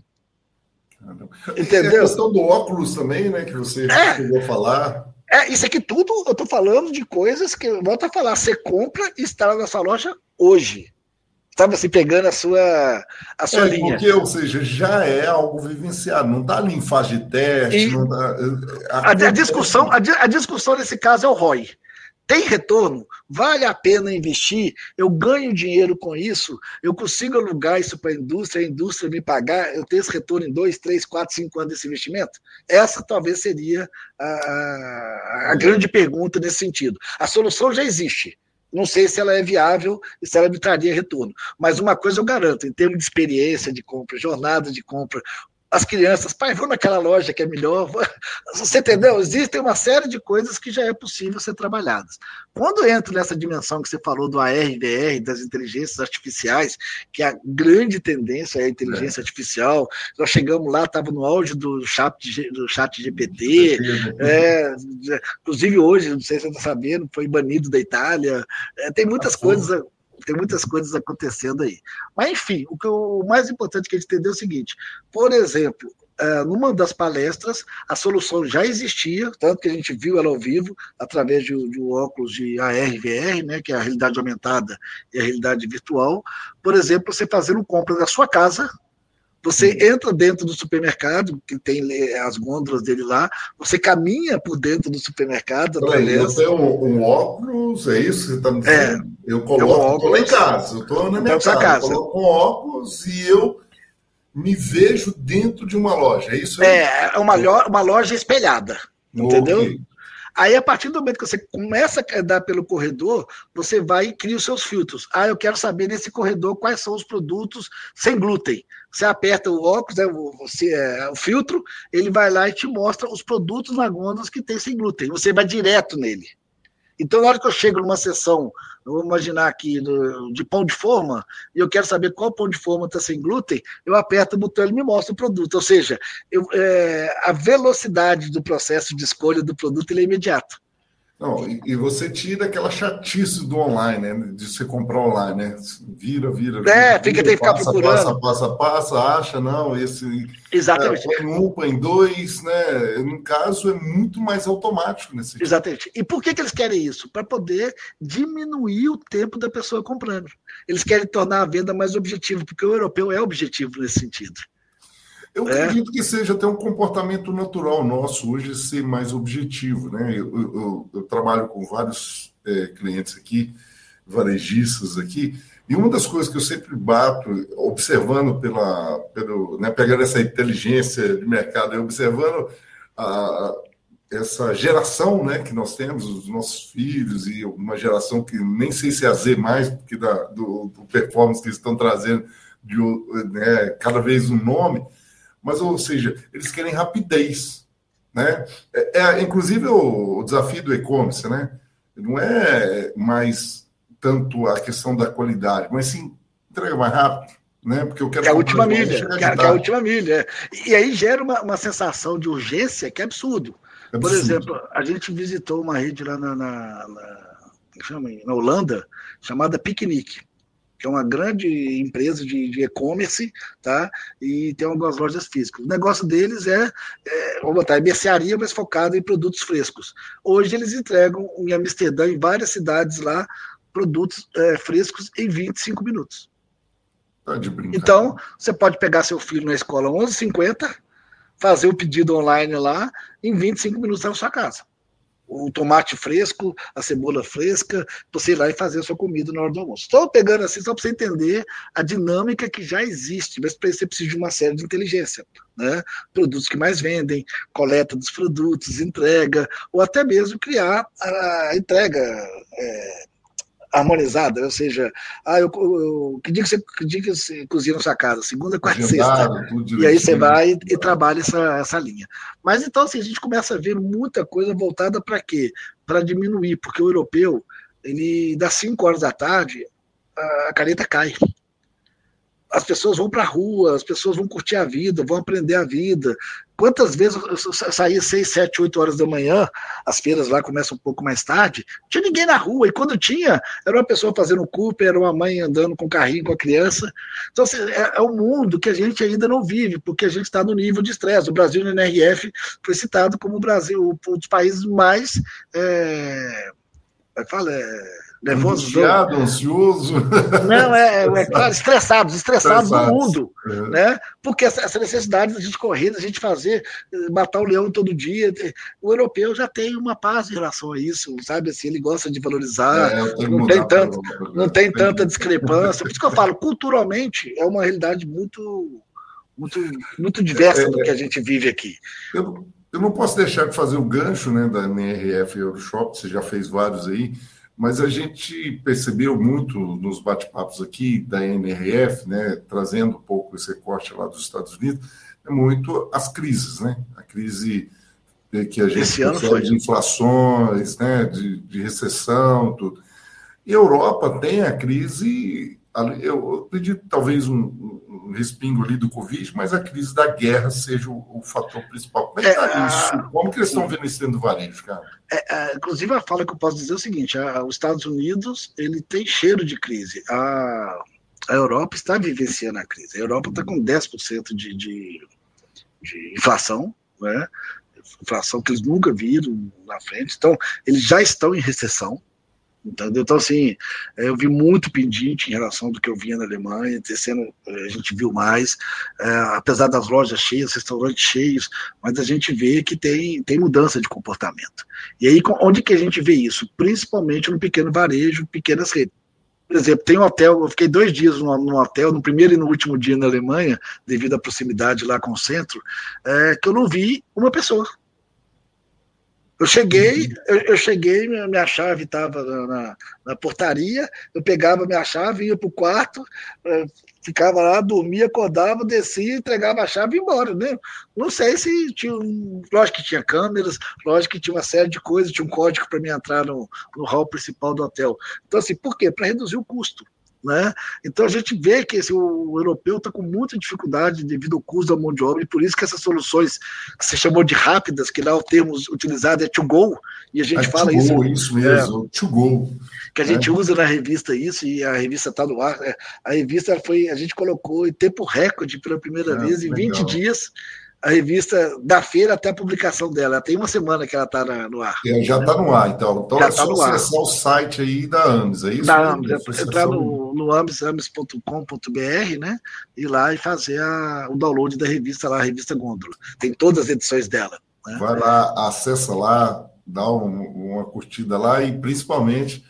Entendeu? a questão do óculos também, né, que você é, chegou a falar. É, isso aqui tudo eu estou falando de coisas que, volta a falar, você compra e instala na sua loja hoje. Sabe assim, pegando a sua, a sua é, linha. Porque, ou seja, já é algo vivenciado, não está ali em fase de teste. Tá, a, a, discussão, a, a, discussão nesse caso é o ROI. Tem retorno? Vale a pena investir? Eu ganho dinheiro com isso? Eu consigo alugar isso para a indústria, a indústria me pagar? Eu tenho esse retorno em dois, três, quatro, cinco anos desse investimento? Essa talvez seria a, a grande pergunta nesse sentido. A solução já existe. Não sei se ela é viável e se ela me traria retorno. Mas uma coisa eu garanto, em termos de experiência de compra, jornada de compra, as crianças, pai, vou naquela loja que é melhor. Você entendeu? Existem uma série de coisas que já é possível ser trabalhadas. Quando entro nessa dimensão que você falou do ARVR, das inteligências artificiais, que a grande tendência é a inteligência é. artificial, nós chegamos lá, estava no auge do chat, do chat GPT, é, inclusive hoje, não sei se você está sabendo, foi banido da Itália. É, tem muitas coisas tem muitas coisas acontecendo aí. Mas, enfim, o, que, o mais importante que a gente entender é o seguinte: por exemplo, é, numa das palestras, a solução já existia, tanto que a gente viu ela ao vivo, através de, de um óculos de AR/VR, né, que é a realidade aumentada e a realidade virtual. Por exemplo, você fazer uma compra da sua casa, você entra dentro do supermercado, que tem as gôndolas dele lá, você caminha por dentro do supermercado. Peraí, eu tenho um, um, óculos, é isso que você está me dizendo? É, eu coloco, eu estou em casa, eu estou na minha casa, casa, eu coloco um óculos e eu me vejo dentro de uma loja, é isso aí? É, é uma, uma loja espelhada, entendeu? Okay. Aí, a partir do momento que você começa a andar pelo corredor, você vai e cria os seus filtros. Ah, eu quero saber nesse corredor quais são os produtos sem glúten. Você aperta o óculos, né, você, é, o filtro, ele vai lá e te mostra os produtos gôndola que tem sem glúten. Você vai direto nele. Então, na hora que eu chego numa sessão, vou imaginar aqui, de pão de forma, e eu quero saber qual pão de forma está sem glúten, eu aperto o botão e ele me mostra o produto. Ou seja, eu, é, a velocidade do processo de escolha do produto é imediato. Não, e, e, você tira aquela chatice do online, né? De você comprar online, né? Vira, vira. É, fica, tem que ficar passa, procurando. Passa, passa, passa, acha, não, esse. Exatamente. É, põe um, põe dois, né? No caso, é muito mais automático nesse Exatamente. E por que, que eles querem isso? Para poder diminuir o tempo da pessoa comprando. Eles querem tornar a venda mais objetiva, porque o europeu é objetivo nesse sentido. Eu é. acredito que seja até um comportamento natural nosso hoje ser mais objetivo. Né? Eu, eu, eu trabalho com vários é, clientes aqui, varejistas aqui, e uma das coisas que eu sempre bato, observando pela, pelo, né, pegando essa inteligência de mercado, observando a, essa geração né, que nós temos, os nossos filhos, e uma geração que nem sei se é a Z mais, porque da, do, do performance que eles estão trazendo, de né, cada vez um nome, mas, ou seja, eles querem rapidez. Né? É, é inclusive, o, o desafio do e-commerce né? não é mais tanto a questão da qualidade, mas sim entrega mais rápido. Né? Porque eu quero que é a última milha, que, é, que é a última milha. E aí gera uma, uma sensação de urgência que é absurdo. absurdo. Por exemplo, a gente visitou uma rede lá na, na, na, na Holanda chamada Piquenique que é uma grande empresa de e-commerce, tá? E tem algumas lojas físicas. O negócio deles é, é vou botar, é mercearia, mas focado em produtos frescos. Hoje eles entregam em Amsterdã, em várias cidades lá, produtos é, frescos em 25 minutos. Tá de então, você pode pegar seu filho na escola 11h50, fazer o pedido online lá, em 25 minutos tá na sua casa o tomate fresco, a cebola fresca, você ir lá e fazer a sua comida na hora do almoço. Estou pegando assim só para você entender a dinâmica que já existe, mas para isso você precisa de uma série de inteligência. Né? Produtos que mais vendem, coleta dos produtos, entrega, ou até mesmo criar a entrega. É, harmonizada, ou seja, ah, eu, eu, que, dia que, você, que dia que você cozinha na sua casa? Segunda, quarta e sexta. E aí você vai e, e, trabalha essa, essa linha. Mas então, assim, a gente começa a ver muita coisa voltada para quê? Para diminuir, porque o europeu, ele das 5 horas da tarde, a caneta cai as pessoas vão para a rua, as pessoas vão curtir a vida, vão aprender a vida. Quantas vezes eu saía 6, 7, 8 horas da manhã, as feiras lá começam um pouco mais tarde, não tinha ninguém na rua, e quando tinha, era uma pessoa fazendo Cooper, era uma mãe andando com carrinho com a criança. Então, assim, é, é um mundo que a gente ainda não vive, porque a gente está no nível de estresse. O Brasil no NRF foi citado como o Brasil, um dos países mais. É, fala, é, nervoso. Angustiado, ansioso. Não, é, é, claro, estressados, estressados, estressados no mundo. É. Né? Porque essa, necessidade de correr, a gente fazer, matar o leão todo dia. O europeu já tem uma paz em relação a isso, sabe? Assim, ele gosta de valorizar, é, não, tem tanto, não tem tanta discrepância. Por isso que eu falo, culturalmente, é uma realidade muito muito, muito diversa é, do que a gente vive aqui. Eu, eu não posso deixar de fazer o gancho né, da NRF Euroshop, você já fez vários aí, mas a gente percebeu muito nos bate-papos aqui da NRF, né, trazendo um pouco esse recorte lá dos Estados Unidos, é muito as crises, né? A crise que a gente sofre de inflações, né, de, de recessão, tudo. E a Europa tem a crise, eu acredito talvez um respingo ali do Covid, mas a crise da guerra seja o, o fator principal. Como é que está é, isso? Como que eles estão vendo isso dentro do varejo, cara? É, é, inclusive, a fala que eu posso dizer é o seguinte: a, os Estados Unidos ele tem cheiro de crise. A, a Europa está vivenciando a crise. A Europa está com 10% de, de, de inflação, né? inflação que eles nunca viram na frente. Então, eles já estão em recessão. Entendeu? Então, assim, é, eu vi muito pendente em relação do que eu via na Alemanha, sendo, é, a gente viu mais, é, apesar das lojas cheias, restaurantes cheios, mas a gente vê que tem, tem mudança de comportamento. E aí, onde que a gente vê isso? Principalmente no pequeno varejo, pequenas redes. Por exemplo, tem um hotel, eu fiquei dois dias no, hotel, no primeiro e no último dia na Alemanha, devido à proximidade lá com o centro, é, que eu não vi uma pessoa. Eu cheguei, eu, eu cheguei, minha, minha chave estava na, na, na, portaria, eu pegava minha chave, ia para o quarto, eh, ficava lá, dormia, acordava, descia, entregava a chave e ia embora. Né? Não sei se tinha. Lógico que tinha câmeras, lógico que tinha uma série de coisas, tinha um código para mim entrar no, no hall principal do hotel. Então, assim, por quê? Para reduzir o custo. Né? Então a gente vê que esse, o europeu está com muita dificuldade devido ao custo da mão de obra, e por isso que essas soluções que você chamou de rápidas, que lá o termo utilizado é to go, e a gente é fala to isso. Go, isso mesmo, é, to go. Que a gente é. usa na revista isso, e a revista está no ar. É, a revista foi, a gente colocou em tempo recorde pela primeira é, vez, em legal. 20 dias a revista da feira até a publicação dela. Tem uma semana que ela está no ar. É, já está no ar, então. Então já é tá só acessar o site aí da AMS, é isso? Da AMS, é entrar no, no amsames.com.br, né? Ir lá e fazer a, o download da revista lá, a revista Gôndola. Tem todas as edições dela. Né? Vai lá, acessa lá, dá um, uma curtida lá e principalmente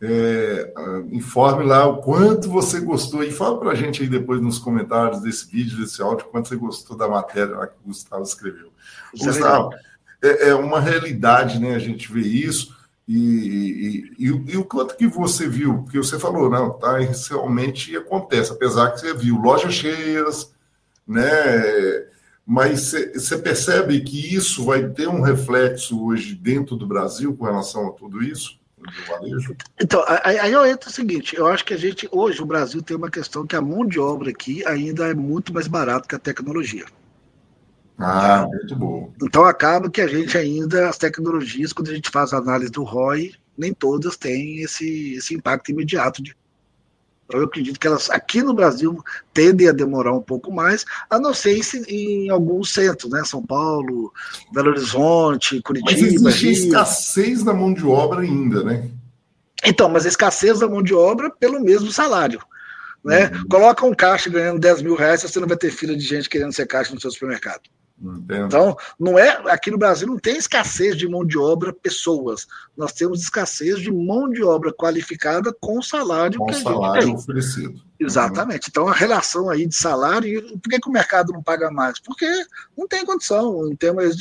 é, informe lá o quanto você gostou e fala para a gente aí depois nos comentários desse vídeo, desse áudio, quanto você gostou da matéria lá que o Gustavo escreveu. Isso é Gustavo, é, é, uma realidade, né? A gente vê isso e, e, e, e, o quanto que você viu, porque você falou, não, tá, realmente acontece, apesar que você viu lojas cheias, né? Mas você percebe que isso vai ter um reflexo hoje dentro do Brasil com relação a tudo isso? Então, aí eu entro o seguinte, eu acho que a gente, hoje, o Brasil tem uma questão que a mão de obra aqui ainda é muito mais barata que a tecnologia. Ah, tá? muito bom. Então acaba que a gente ainda, as tecnologias, quando a gente faz a análise do ROI, nem todas têm esse, esse impacto imediato de então, eu acredito que elas aqui no Brasil tendem a demorar um pouco mais, a não ser em, em alguns centros, né? São Paulo, Belo Horizonte, Curitiba. Mas existe Rio. escassez da mão de obra ainda, né? Então, mas a escassez da mão de obra pelo mesmo salário. Né? Uhum. Coloca um caixa ganhando 10 mil reais, você não vai ter fila de gente querendo ser caixa no seu supermercado. Entendo. Então, não é aqui no Brasil não tem escassez de mão de obra pessoas. Nós temos escassez de mão de obra qualificada com salário com que salário a gente tem. oferecido. Exatamente. Então, a relação aí de salário, por que, que, o mercado não paga mais? Porque não tem condição. Em termos,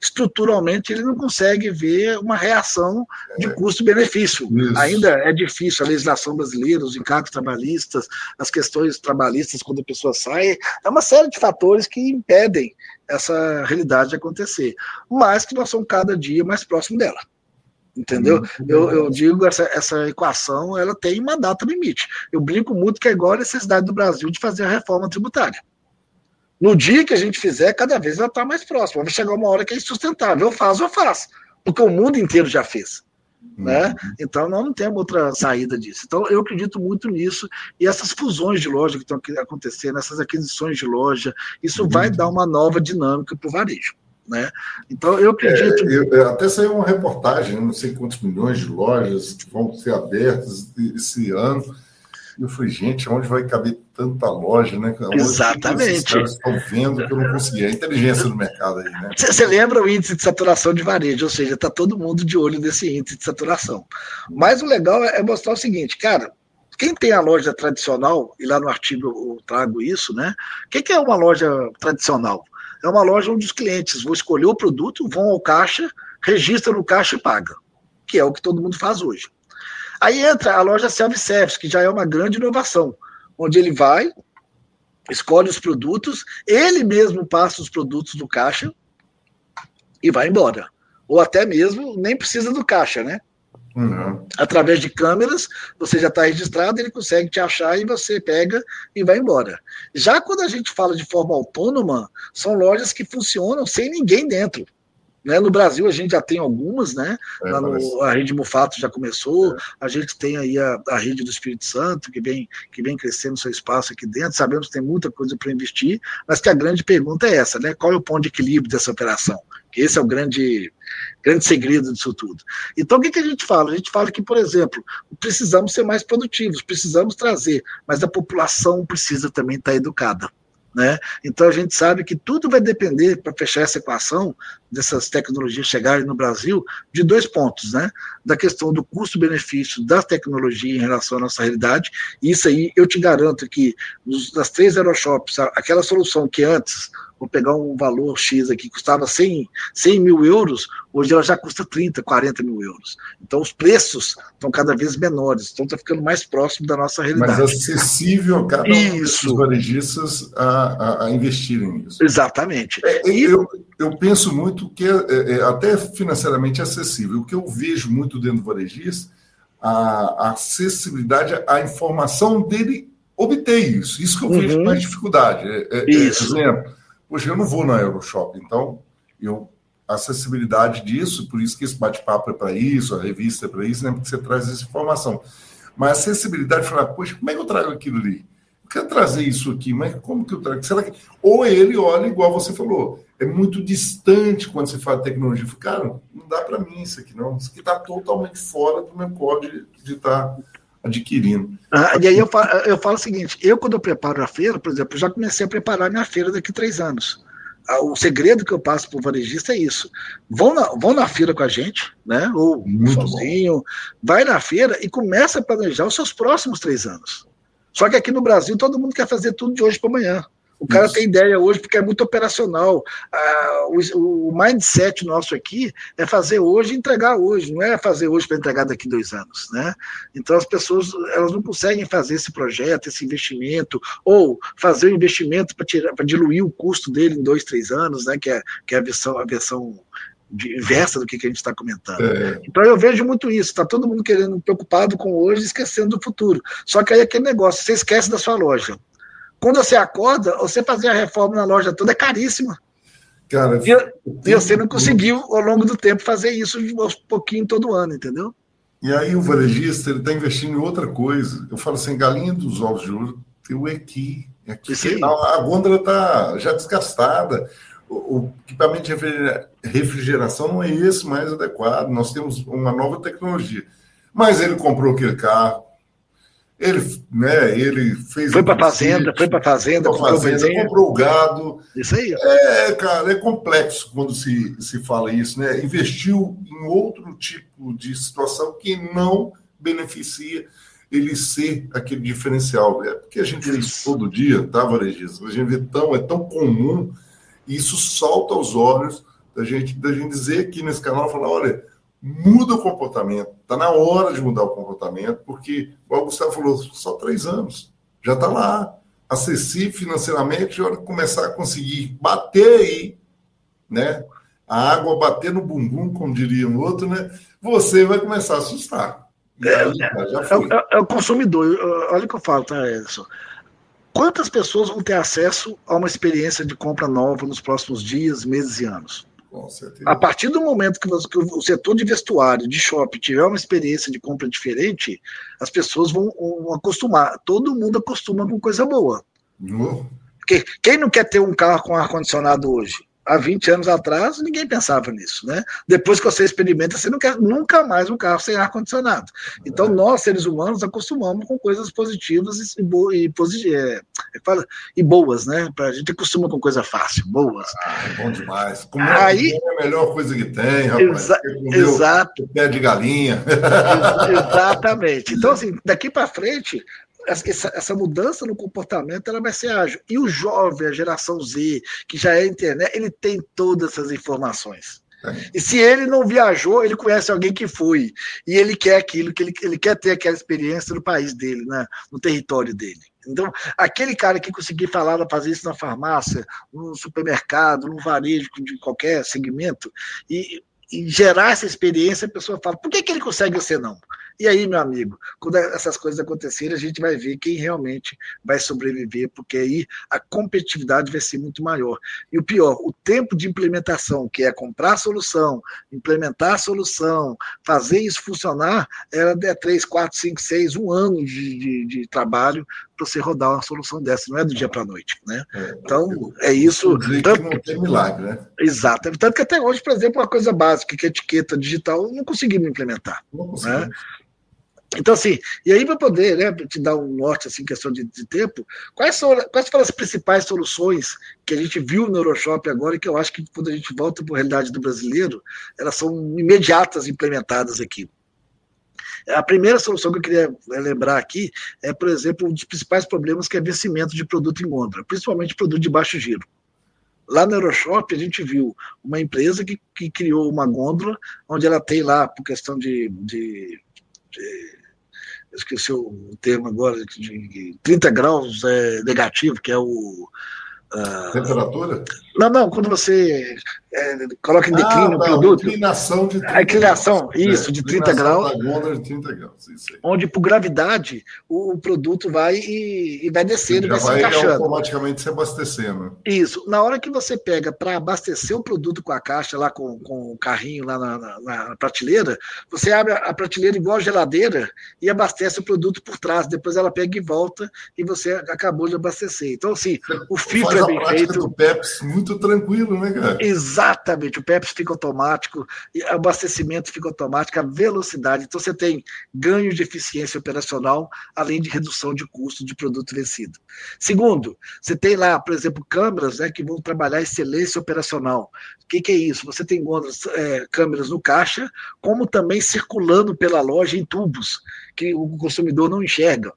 estruturalmente, ele não consegue ver uma reação de é. custo-benefício. Ainda é difícil a legislação brasileira, os encargos trabalhistas, as questões trabalhistas quando a pessoa sai, é uma série de fatores que impedem essa realidade de acontecer. Mas que nós somos cada dia mais próximo dela. Entendeu? Eu, eu digo essa, essa equação, ela tem uma data limite. Eu brinco muito que é igual a necessidade do Brasil de fazer a reforma tributária. No dia que a gente fizer, cada vez ela está mais próxima. Vai chegar uma hora que é insustentável. Eu faço, eu faço. Porque o mundo inteiro já fez. Né? Uhum. Então nós não temos outra saída disso. Então eu acredito muito nisso e essas fusões de loja que estão acontecendo, essas aquisições de loja, isso uhum. vai dar uma nova dinâmica para o varejo. Né? Então, eu acredito. É, eu, até saiu uma reportagem, não sei quantos milhões de lojas vão ser abertas esse ano. Eu falei, gente, onde vai caber tanta loja, né? Onde Exatamente. Estão vendo que eu não consegui. A inteligência do mercado aí, né? Você lembra o índice de saturação de varejo, ou seja, está todo mundo de olho nesse índice de saturação. Mas o legal é mostrar o seguinte, cara, quem tem a loja tradicional, e lá no artigo eu trago isso, né? O que é uma loja tradicional? É uma loja onde os clientes vão escolher o produto, vão ao caixa, registram no caixa e pagam, que é o que todo mundo faz hoje. Aí entra a loja self-service, que já é uma grande inovação, onde ele vai, escolhe os produtos, ele mesmo passa os produtos no caixa e vai embora. Ou até mesmo nem precisa do caixa, né? Uhum. Através de câmeras, você já está registrado, ele consegue te achar e você pega e vai embora. Já quando a gente fala de forma autônoma, são lojas que funcionam sem ninguém dentro. Né? No Brasil a gente já tem algumas, né? É, no, a rede Mufato já começou, é. a gente tem aí a, a rede do Espírito Santo, que vem, que vem crescendo seu espaço aqui dentro, sabemos que tem muita coisa para investir, mas que a grande pergunta é essa, né? Qual é o ponto de equilíbrio dessa operação? Esse é o grande, grande segredo disso tudo. Então, o que, que a gente fala? A gente fala que, por exemplo, precisamos ser mais produtivos, precisamos trazer, mas a população precisa também estar educada. Né? Então a gente sabe que tudo vai depender para fechar essa equação dessas tecnologias chegarem no Brasil de dois pontos, né? Da questão do custo-benefício da tecnologia em relação à nossa realidade. Isso aí eu te garanto que nos, nas três aeroshops, aquela solução que antes vou pegar um valor X aqui, custava 100, 100 mil euros, hoje ela já custa 30, 40 mil euros. Então os preços estão cada vez menores, então está ficando mais próximo da nossa realidade. Mas acessível a cada um dos varejistas a, a, a, investirem nisso. Exatamente. É, eu, eu penso muito que é, é, é, até financeiramente acessível. O que eu vejo muito dentro do varejista, a, a acessibilidade à informação dele obter isso. Isso que eu vejo uhum. mais dificuldade. É, é, isso. Exemplo, Hoje eu não vou na Euroshop, então eu a acessibilidade disso, por isso que esse bate-papo é para isso, a revista é para isso, né? Porque você traz essa informação. Mas a acessibilidade, falar, poxa, como é que eu trago aquilo ali? Eu quero trazer isso aqui, mas como que eu trago? Será que... Ou ele olha igual você falou, é muito distante quando você fala tecnologia. Cara, não dá para mim isso aqui, não. Isso aqui está totalmente fora do meu código de estar tá adquirindo. Ah, e aí eu falo, eu falo o seguinte: eu, quando eu preparo a feira, por exemplo, já comecei a preparar minha feira daqui a três anos. Ah, o segredo que eu passo para o varejista é isso. Vão na, vão na feira com a gente, né? Ou sozinho, vai na feira e começa a planejar os seus próximos três anos. Só que aqui no Brasil todo mundo quer fazer tudo de hoje para amanhã. O cara Isso. tem ideia hoje porque é muito operacional. Ah, o, o, mindset nosso aqui é fazer hoje e entregar hoje, não é fazer hoje para entregar daqui dois anos. Né? Então as pessoas elas não conseguem fazer esse projeto, esse investimento, ou fazer o investimento para diluir o custo dele em dois, três anos, né? que, é, que é a versão, a versão inversa do que, que a gente está comentando. É. Então eu vejo muito isso, está todo mundo querendo preocupado com hoje, esquecendo do futuro. Só que aí é aquele negócio, você esquece da sua loja. Quando você acorda, você fazer a reforma na loja toda é caríssima. Cara, e, e você não conseguiu, ao longo do tempo, fazer isso aos pouquinho todo ano, entendeu? E aí o varejista ele está investindo em outra coisa. Eu falo assim, galinha dos ovos de ouro, tem o. Aqui, a, a gôndola está já desgastada. O, o, equipamento de refrigeração não é esse mais adequado. Nós temos uma nova tecnologia. Mas ele comprou aquele carro, ele, né, ele fez. Foi para fazenda, foi para fazenda, comprou fazenda, comprou gado. Isso aí. É, cara, é complexo quando se, se fala isso, né? Investiu em outro tipo de situação que não beneficia ele ser aquele diferencial. É porque a gente vê isso todo dia, tá, Varejista? A gente vê tão, é tão comum, e isso salta aos olhos da gente, da gente dizer aqui nesse canal, falar, olha, muda o comportamento. Está na hora de mudar o comportamento, porque, como o Gustavo falou, só três anos. Já está lá. Acessível financeiramente, hora de começar a conseguir bater aí, né? A água bater no bumbum, como diria o outro, né? Você vai começar a assustar. É, aí, foi. É, é, é, o consumidor. Olha o que eu falo, tá, Edson? Quantas pessoas vão ter acesso a uma experiência de compra nova nos próximos dias, meses e anos? A partir do momento que, que, o setor de vestuário, de shopping, tiver uma experiência de compra diferente, as pessoas vão, vão acostumar. Todo mundo acostuma com coisa boa. Uhum. Porque quem não quer ter um carro com ar-condicionado hoje? Há 20 anos atrás, ninguém pensava nisso, né? Depois que você experimenta, você não quer nunca mais um carro sem ar-condicionado. Então, nós, seres humanos, acostumamos com coisas positivas e, e, e, é, e boas, né? A gente acostuma com coisa fácil, boas. Ah, é bom demais. Comer Aí, é a melhor coisa que tem, rapaz. Exa exato. Pé de galinha. exatamente. Então, assim, daqui para frente, essa, essa, mudança no comportamento ela vai ser ágil. E o jovem, a geração Z, que já é internet, ele tem todas essas informações. É. E se ele não viajou, ele conhece alguém que foi. E ele quer aquilo, que ele, ele quer ter aquela experiência no país dele, né, no território dele. Então, aquele cara que conseguir falar, fazer isso na farmácia, no supermercado, no varejo de qualquer segmento, e, e gerar essa experiência, a pessoa fala: por que, que ele consegue ser não? E aí, meu amigo, quando essas coisas acontecerem, a gente vai ver quem realmente vai sobreviver, porque aí a competitividade vai ser muito maior. E o pior, o tempo de implementação, que é comprar a solução, implementar a solução, fazer isso funcionar, era de 3, 4, 5, 6, um ano de, de, de trabalho para você rodar uma solução dessa, não é do dia para a noite. Né? É, então, é isso. Tanto, não tem milagre, né? Exato. Tanto que até hoje, por exemplo, uma coisa básica, que é etiqueta digital, não conseguimos implementar. Não conseguimos. Né? Então, assim, e aí para poder né, te dar um norte, assim, questão de, de, tempo, quais, são, quais foram as principais soluções que a gente viu no Euroshop agora e que eu acho que quando a gente volta para a realidade do brasileiro, elas são imediatas implementadas aqui. A primeira solução que eu queria é, lembrar aqui é, por exemplo, um dos principais problemas que é vencimento de produto em Gondra, principalmente produto de baixo giro. Lá no Euroshop, a gente viu uma empresa que, que criou uma gôndola, onde ela tem lá, por questão de, de, de esqueci o termo agora, de 30 graus é, negativo, que é o. Uh, Temperatura? Não, não, quando você é, coloca em declínio ah, o produto. Inclinação de 30 A inclinação, graus. isso, é, de 30 graus. De 30 graus, isso. Onde, por gravidade, o, o produto vai e, e vai descendo, vai, vai se encaixando. automaticamente se abastecendo. Isso. Na hora que você pega para abastecer o produto com a caixa, lá com, com o carrinho lá na, na, na, prateleira, você abre a prateleira igual a geladeira e abastece o produto por trás. Depois ela pega e volta e você acabou de abastecer. Então, assim, o filtro é bem feito. do PEPS muito tranquilo, né, cara? Exatamente, o PEPS fica automático, o abastecimento fica automático, a velocidade. Então, você tem ganho de eficiência operacional, além de redução de custo de produto vencido. Segundo, você tem lá, por exemplo, câmeras né, que vão trabalhar excelência operacional. O que, que é isso? Você tem é, câmeras no caixa, como também circulando pela loja em tubos, que o consumidor não enxerga.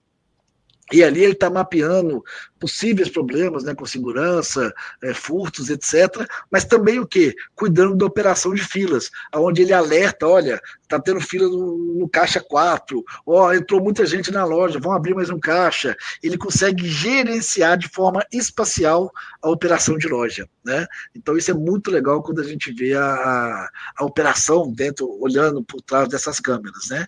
E ali ele está mapeando possíveis problemas né, com segurança, é, furtos, etc. Mas também o quê? Cuidando da operação de filas, onde ele alerta, olha, está tendo fila no, no, caixa 4, ó, entrou muita gente na loja, vão abrir mais um caixa. Ele consegue gerenciar de forma espacial a operação de loja. Né? Então isso é muito legal quando a gente vê a, a, a operação dentro, olhando por trás dessas câmeras. Né?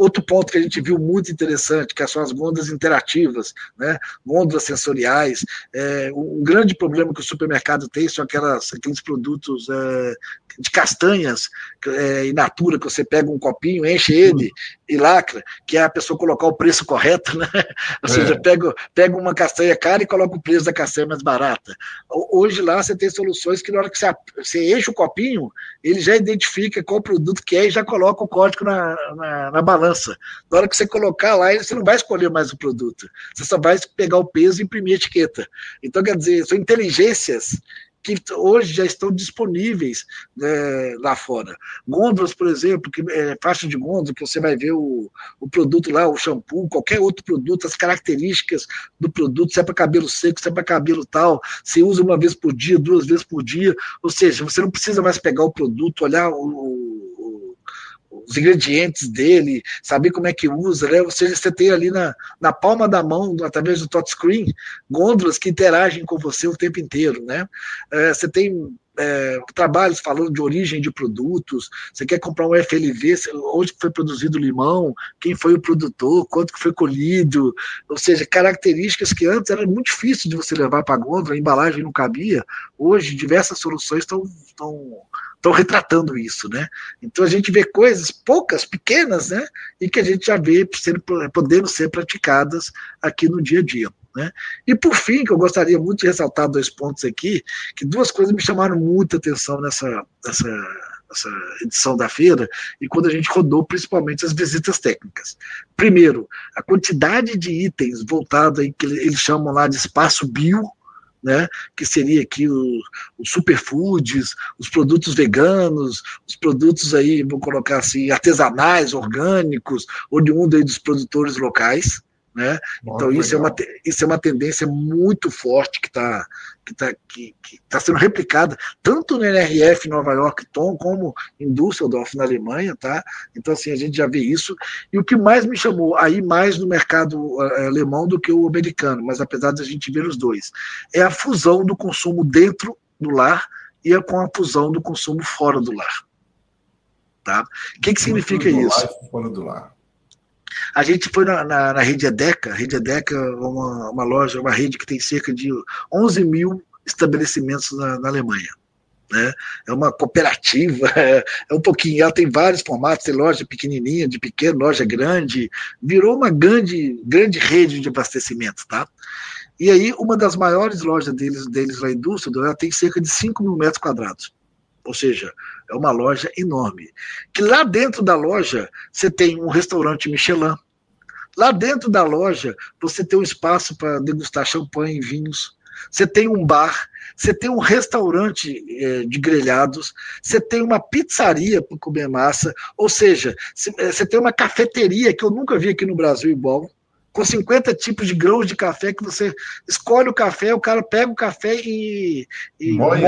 Outro ponto que a gente viu muito interessante, que são as gôndolas interativas, né? gôndolas sensoriais. É, um grande problema que o supermercado tem são aquelas, aqueles produtos é, de castanhas é, in natura, que você pega um copinho, enche ele e lacra, que é a pessoa colocar o preço correto, né? Ou seja, é. pega, pega uma castanha cara e coloca o preço da castanha mais barata. Hoje lá você tem soluções que na hora que você, você enche o copinho, ele já identifica qual produto que é e já coloca o código na, na, na balança balança. Na hora que você colocar lá, você não vai escolher mais o produto. Você só vai pegar o peso e imprimir a etiqueta. Então, quer dizer, são inteligências que hoje já estão disponíveis né, lá fora. Gôndolas, por exemplo, que é, faixa de gôndola, que você vai ver o, o produto lá, o shampoo, qualquer outro produto, as características do produto, se é para cabelo seco, se é para cabelo tal, se usa uma vez por dia, duas vezes por dia, ou seja, você não precisa mais pegar o produto, olhar o, os ingredientes dele, saber como é que usa, né? Ou seja, você tem ali na, na palma da mão, através do touchscreen, gôndolas que interagem com você o tempo inteiro, né? É, você tem é, trabalhos falando de origem de produtos, você quer comprar um FLV, onde foi produzido o limão, quem foi o produtor, quanto que foi colhido, ou seja, características que antes era muito difícil de você levar para a gôndola, a embalagem não cabia, hoje diversas soluções estão estão retratando isso, né? Então a gente vê coisas poucas, pequenas, né? E que a gente já vê sendo, podendo ser praticadas aqui no dia a dia. Né? E por fim, que eu gostaria muito de ressaltar dois pontos aqui, que duas coisas me chamaram muita atenção nessa, nessa, nessa edição da feira, e quando a gente rodou principalmente as visitas técnicas. Primeiro, a quantidade de itens voltado aí, que eles chamam lá de espaço bio, né, que seria aqui os superfoods, os produtos veganos, os produtos aí, vou colocar assim, artesanais, orgânicos, oriundos aí dos produtores locais, né? então, isso é, uma, isso é uma tendência muito forte que está que tá, que, que tá sendo replicada tanto no NRF Nova York, Tom, como em Düsseldorf, na Alemanha. Tá? Então, assim, a gente já vê isso. E o que mais me chamou, aí mais no mercado uh, alemão do que o americano, mas apesar de a gente ver os dois, é a fusão do consumo dentro do lar e a, com a fusão do consumo fora do lar. Tá? O que, que significa isso? Fora do lar. A gente foi na, na, na rede EDECA, a rede EDECA é uma, uma loja, uma rede que tem cerca de 11 mil estabelecimentos na, na Alemanha. Né? É uma cooperativa, é, é, um pouquinho, ela tem vários formatos, tem loja pequenininha, de pequeno, loja grande, virou uma grande, grande rede de abastecimento, tá? E aí, uma das maiores lojas deles, deles lá em Düsseldorf, ela tem cerca de 5 mil metros quadrados. Ou seja, é uma loja enorme. Que lá dentro da loja você tem um restaurante Michelin. Lá dentro da loja você tem um espaço para degustar champanhe e vinhos. Você tem um bar, você tem um restaurante é, de grelhados, você tem uma pizzaria para comer massa, ou seja, você tem uma cafeteria que eu nunca vi aqui no Brasil igual com 50 tipos de grãos de café que você escolhe o café, o cara pega o café e, e moe,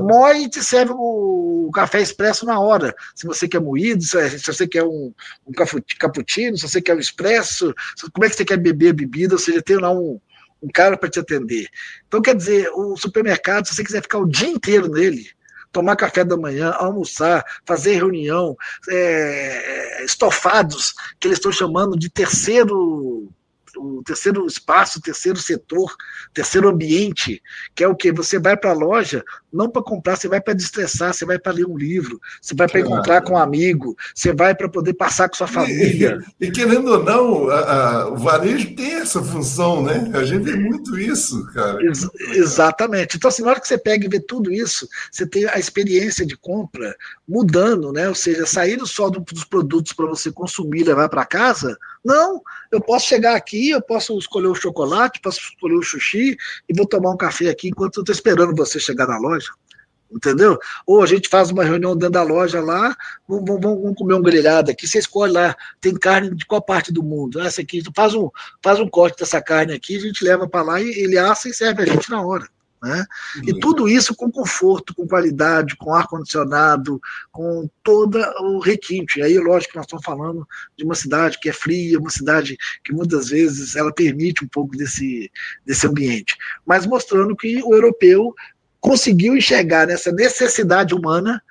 moe, e te serve o, o, café expresso na hora. Se você quer moído, se, se você quer um, um cappuccino, se você quer um expresso, como é que você quer beber a bebida, ou seja, tem lá um, um cara para te atender. Então, quer dizer, o supermercado, se você quiser ficar o dia inteiro nele, tomar café da manhã, almoçar, fazer reunião, é, estofados, que eles estão chamando de terceiro o terceiro espaço, o terceiro setor, o terceiro ambiente, que é o que você vai para a loja não para comprar, você vai para destressar, você vai para ler um livro, você vai para encontrar com um amigo, você vai para poder passar com sua família. E, e querendo ou não, a, a, o varejo tem essa função, né? A gente vê muito isso, cara. Ex exatamente. Então, assim, na hora que você pega e vê tudo isso, você tem a experiência de compra mudando, né? Ou seja, saindo só do, dos produtos para você consumir e levar para casa. Não, eu posso chegar aqui, eu posso escolher o chocolate, posso escolher o sushi e vou tomar um café aqui enquanto eu estou esperando você chegar na loja entendeu? Ou a gente faz uma reunião dentro da loja lá, vamos, vamos, vamos comer um grelhado aqui, você escolhe lá, tem carne de qual parte do mundo? Essa aqui, faz um, faz um corte dessa carne aqui, a gente leva para lá e ele assa e serve a gente na hora. Né? E tudo isso com conforto, com qualidade, com ar-condicionado, com todo o requinte. E aí, lógico, nós estamos falando de uma cidade que é fria, uma cidade que muitas vezes ela permite um pouco desse, desse ambiente, mas mostrando que o europeu conseguiu enxergar nessa necessidade humana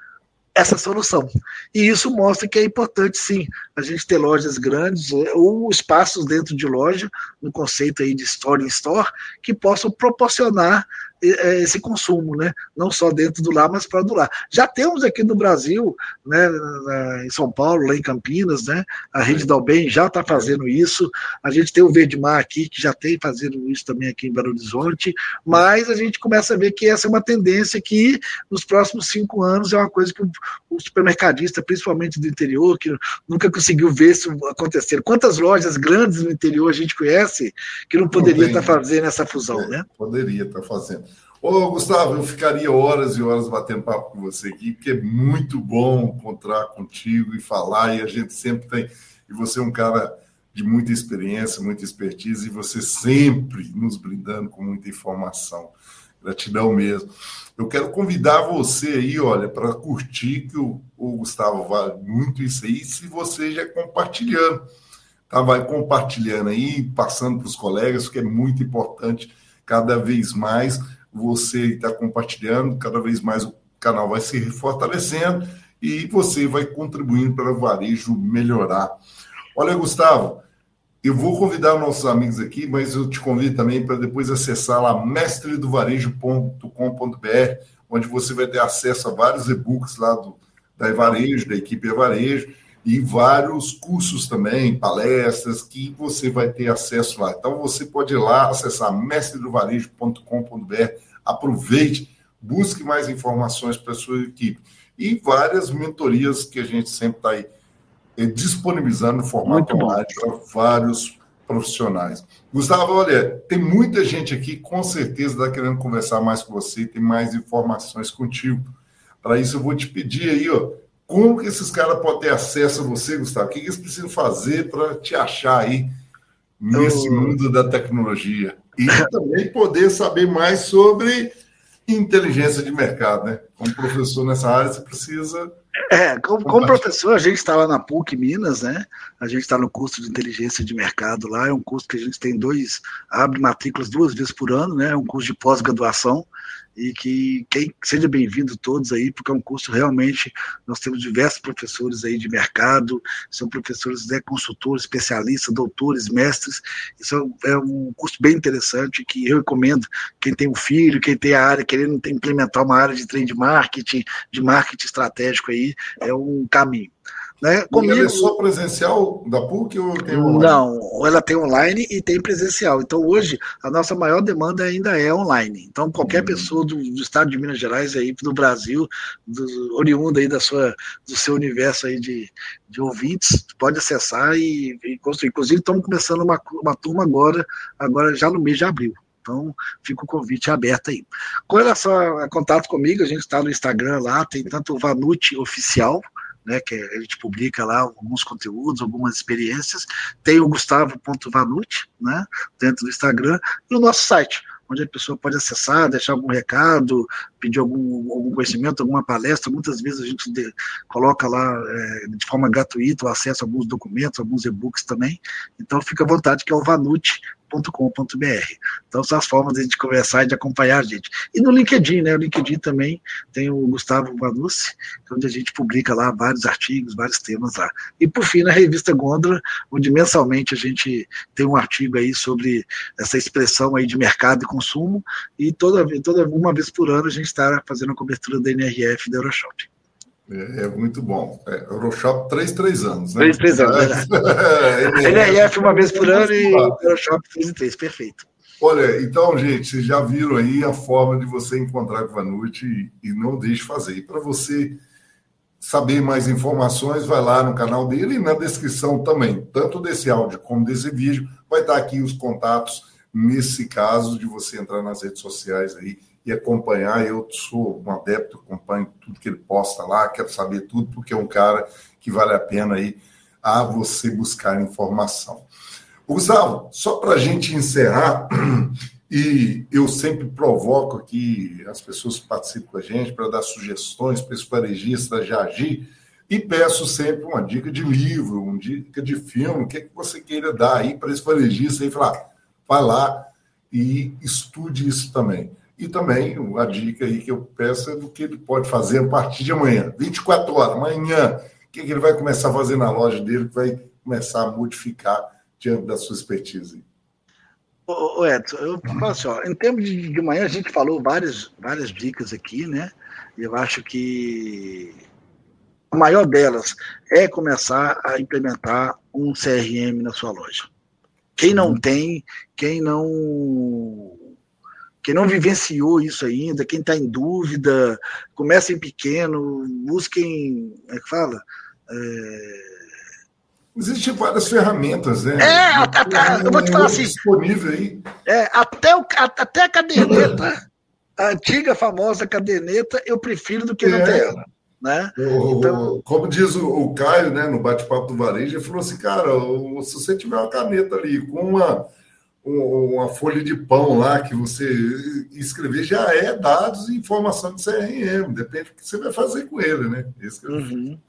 essa solução. E isso mostra que é importante, sim, a gente ter lojas grandes ou espaços dentro de loja, no conceito aí de store in store, que possam proporcionar esse consumo, né? não só dentro do lar, mas fora do lar. Já temos aqui no Brasil, né, em São Paulo, lá em Campinas, né, a rede da Albem já está fazendo isso, a gente tem o Verde Mar aqui, que já tem fazendo isso também aqui em Belo Horizonte, mas a gente começa a ver que essa é uma tendência que nos próximos cinco anos é uma coisa que o supermercadista, principalmente do interior, que nunca conseguiu ver isso acontecer. Quantas lojas grandes no interior a gente conhece que não poderia estar tá fazendo essa fusão, é, né? Poderia estar tá fazendo. Ô, Gustavo, eu ficaria horas e horas batendo papo com você aqui, porque é muito bom encontrar contigo e falar, e a gente sempre tem. E você é um cara de muita experiência, muita expertise, e você sempre nos brindando com muita informação. Gratidão mesmo. Eu quero convidar você aí, olha, para curtir, que o, o Gustavo vale muito isso aí, se você já compartilhando. Tá? Vai compartilhando aí, passando para os colegas, porque é muito importante cada vez mais você está compartilhando, cada vez mais o canal vai se fortalecendo e você vai contribuindo para o varejo melhorar. Olha, Gustavo, eu vou convidar nossos amigos aqui, mas eu te convido também para depois acessar lá mestredovarejo.com.br, onde você vai ter acesso a vários e-books lá do, da Evarejo, da equipe Evarejo, e vários cursos também, palestras que você vai ter acesso lá. Então você pode ir lá acessar mestredovarejo.com.br, aproveite, busque mais informações para a sua equipe e várias mentorias que a gente sempre está aí eh, disponibilizando no formato online para vários profissionais. Gustavo, olha, tem muita gente aqui, com certeza está querendo conversar mais com você, tem mais informações contigo. Para isso, eu vou te pedir aí, ó, como que esses caras podem ter acesso a você, Gustavo? O que, que eles precisam fazer para te achar aí nesse eu... mundo da tecnologia? E também poder saber mais sobre inteligência de mercado, né? Como professor nessa área, você precisa. É, como, como professor, a gente está lá na PUC Minas, né? A gente está no curso de inteligência de mercado lá. É um curso que a gente tem dois, abre matrículas duas vezes por ano, né? É um curso de pós-graduação e que quem seja bem-vindo todos aí, porque é um curso realmente, nós temos diversos professores aí de mercado, são professores, né, consultores, especialistas, doutores, mestres, isso é um curso bem interessante que eu recomendo quem tem um filho, quem tem a área, querendo implementar uma área de trade marketing, de marketing estratégico aí, é um caminho. Né? Comigo, ela é só presencial da PUC ou tem online? Não, ela tem online e tem presencial. Então, hoje, a nossa maior demanda ainda é online. Então, qualquer uhum. pessoa do, do, estado de Minas Gerais, aí, do Brasil, do, oriunda aí da sua, do seu universo aí de, de ouvintes, pode acessar e, e construir. Inclusive, estamos começando uma, uma turma agora, agora já no mês de abril. Então, fica o convite aberto aí. Com relação a, a contato comigo, a gente está no Instagram lá, tem tanto o Vanute Oficial, né, que a gente publica lá alguns conteúdos, algumas experiências. Tem o Gustavo.vanucci, né, dentro do Instagram, e o nosso site, onde a pessoa pode acessar, deixar algum recado, pedir algum, algum conhecimento, alguma palestra. Muitas vezes a gente de, coloca lá é, de forma gratuita o acesso a alguns documentos, alguns e-books também. Então fica à vontade, que é o Vanute com.br Então, são as formas de conversar e de acompanhar a gente. E no LinkedIn, né? O LinkedIn também tem o Gustavo Vanucci, onde a gente publica lá vários artigos, vários temas lá. E, por fim, na revista Gondola, onde mensalmente a gente tem um artigo aí sobre essa expressão aí de mercado e consumo, e toda, toda uma vez por ano a gente está fazendo a cobertura da NRF da Euroshop. É, é, muito bom. É, Euroshop, três, três anos. Né? Três, três anos, é, NRF uma vez por ano e Euroshop três e três, perfeito. Olha, então, gente, vocês já viram aí a forma de você encontrar com a Vanucci e, e não deixe fazer. E para você saber mais informações, vai lá no canal dele e na descrição também, tanto desse áudio como desse vídeo, vai estar aqui os contatos nesse caso de você entrar nas redes sociais aí e acompanhar. Eu sou um adepto, acompanho tudo que ele posta lá, quero saber tudo, porque é um cara que vale a pena aí a você buscar informação. Gustavo, só para a gente encerrar, e eu sempre provoco aqui as pessoas que participam com a gente para dar sugestões para esse varejista já agir, e peço sempre uma dica de livro, uma dica de filme, o que, é que você queira dar aí para esse varejista e falar, vai lá e estude isso também. E também a dica aí que eu peço é do que ele pode fazer a partir de amanhã, 24 horas, amanhã, o que, ele vai começar a fazer na loja dele, que vai começar a modificar diante da sua expertise. Ô, Edson, eu falo assim, ó, em termos de, de manhã, a gente falou várias, várias dicas aqui, né? Eu acho que a maior delas é começar a implementar um CRM na sua loja. Quem não uhum. tem, quem não quem não vivenciou isso ainda, quem está em dúvida, comecem pequeno, busquem, como é que fala? É... Existem várias ferramentas, né? É, até, até, eu vou te falar assim. Disponível aí. É, até, o, até a caderneta, a antiga famosa caderneta, eu prefiro do que é. não ter ela. Né? O, então, como diz o, o Caio, né, no bate-papo do varejo, ele falou assim, cara, se você tiver uma caneta ali com uma uma folha de pão lá que você escrever já é dados e informação de CRM, depende do que você vai fazer com ele, né? É uhum.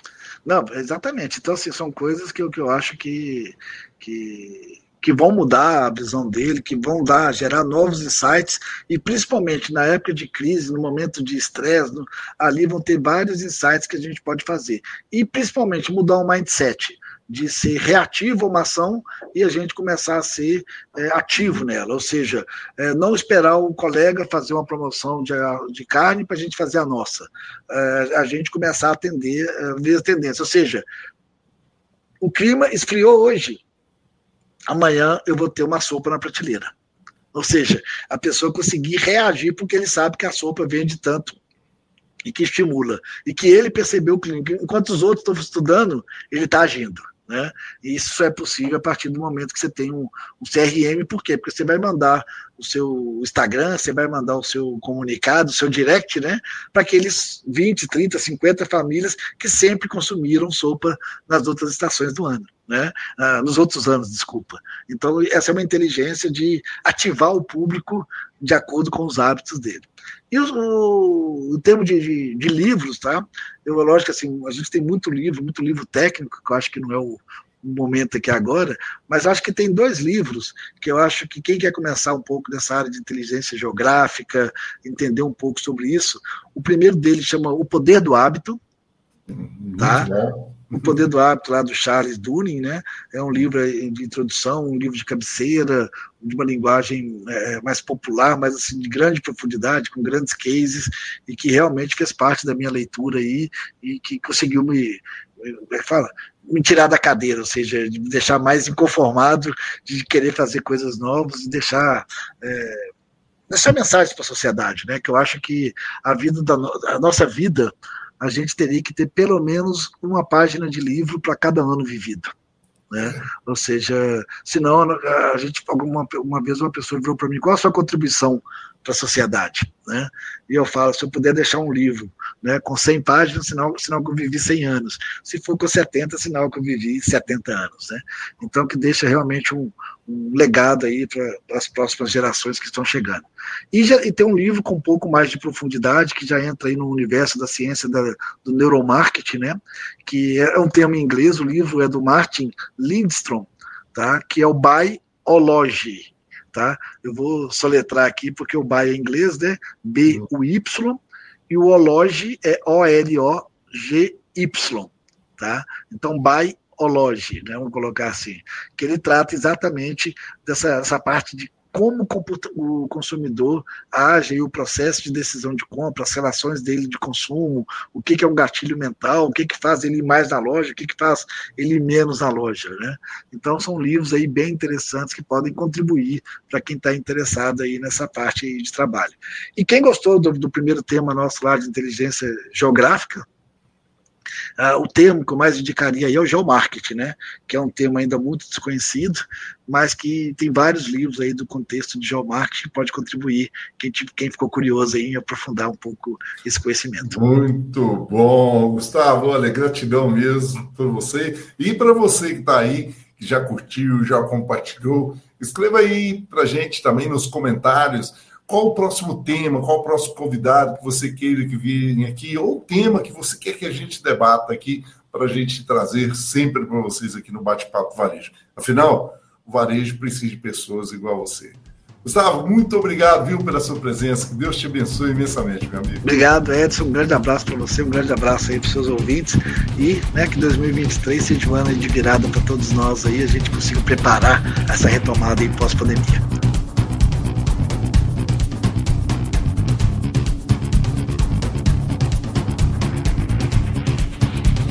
Não, exatamente. Então, assim, são coisas que eu, que eu acho que, que, que vão mudar a visão dele, que vão dar, gerar novos insights, e principalmente na época de crise, no momento de estresse, ali vão ter vários insights que a gente pode fazer. E principalmente mudar o mindset de ser reativo a uma ação e a gente começar a ser é, ativo nela, ou seja, é, não esperar o colega fazer uma promoção de, de carne para a gente fazer a nossa, é, a gente começar a atender, a ver as tendências, ou seja, o clima esfriou hoje. Amanhã eu vou ter uma sopa na prateleira. Ou seja, a pessoa conseguir reagir porque ele sabe que a sopa vende tanto e que estimula. E que ele percebeu o clima. Enquanto os outros estão estudando, ele está agindo. Né? E isso é possível a partir do momento que você tem um, um, CRM, por quê? Porque você vai mandar o seu Instagram, você vai mandar o seu comunicado, o seu direct, né? Para aqueles 20, 30, 50 famílias que sempre consumiram sopa nas outras estações do ano. Né? Ah, nos outros anos, desculpa. Então, essa é uma inteligência de ativar o público de acordo com os hábitos dele. E o, o, termo de, de, de, livros, tá? Eu, lógico, assim, a gente tem muito livro, muito livro técnico, que eu acho que não é o momento aqui agora, mas acho que tem dois livros que eu acho que quem quer começar um pouco nessa área de inteligência geográfica, entender um pouco sobre isso, o primeiro deles chama O Poder do Hábito, tá? O Poder do Hábito, lá do Charles Dunin, né? É um livro de introdução, um livro de cabeceira, de uma linguagem é, mais popular, mas assim, de grande profundidade, com grandes cases, e que realmente fez parte da minha leitura aí, e que conseguiu me, é fala, me tirar da cadeira, ou seja, de me deixar mais inconformado, de querer fazer coisas novas, de deixar. É, deixar mensagens para a sociedade, né? Que eu acho que a vida da no, a nossa vida a gente teria que ter pelo menos uma página de livro para cada ano vivido. Né? Ou seja, senão a gente alguma uma vez uma pessoa virou para mim qual a sua contribuição para a sociedade, né? E eu falo, se eu puder deixar um livro, né, com 100 páginas, sinal, sinal que eu vivi 100 anos. Se for com 70, sinal que eu vivi 70 anos, né? Então que deixa realmente um, um legado aí para as próximas gerações que estão chegando. E, já, e tem um livro com um pouco mais de profundidade que já entra aí no universo da ciência da, do neuromarketing, né? Que é um termo em inglês, o livro é do Martin Lindstrom, tá? Que é o Biology tá? Eu vou soletrar aqui porque o BY é inglês, né? B-U-Y, e o Ology é O-L-O-G-Y, tá? Então, Biology, né? Vamos colocar assim, que ele trata exatamente dessa essa parte de como o consumidor age e o processo de decisão de compra, as relações dele de consumo, o que, que é um gatilho mental, o que, que faz ele mais na loja, o que, que faz ele menos na loja. Né? Então são livros aí bem interessantes que podem contribuir para quem está interessado aí nessa parte aí de trabalho. E quem gostou do, do primeiro tema nosso lá de inteligência geográfica, Uh, o termo que eu mais indicaria aí é o geomarketing, né? Que é um tema ainda muito desconhecido, mas que tem vários livros aí do contexto de geomarketing que pode contribuir quem, quem ficou curioso em aprofundar um pouco esse conhecimento. Muito bom, Gustavo. Olha, gratidão mesmo por você e para você que está aí, que já curtiu, já compartilhou. Escreva aí para gente também nos comentários qual o próximo tema, qual o próximo convidado que você queira que venha aqui, ou o tema que você quer que a gente debata aqui, para a gente trazer sempre para vocês aqui no Bate-Papo Varejo. Afinal, o varejo precisa de pessoas igual a você. Gustavo, muito obrigado, viu, pela sua presença. Que Deus te abençoe imensamente, meu amigo. Obrigado, Edson. Um grande abraço para você, um grande abraço aí para os seus ouvintes. E né, que 2023 seja um ano de virada para todos nós aí, a gente consiga preparar essa retomada em pós-pandemia.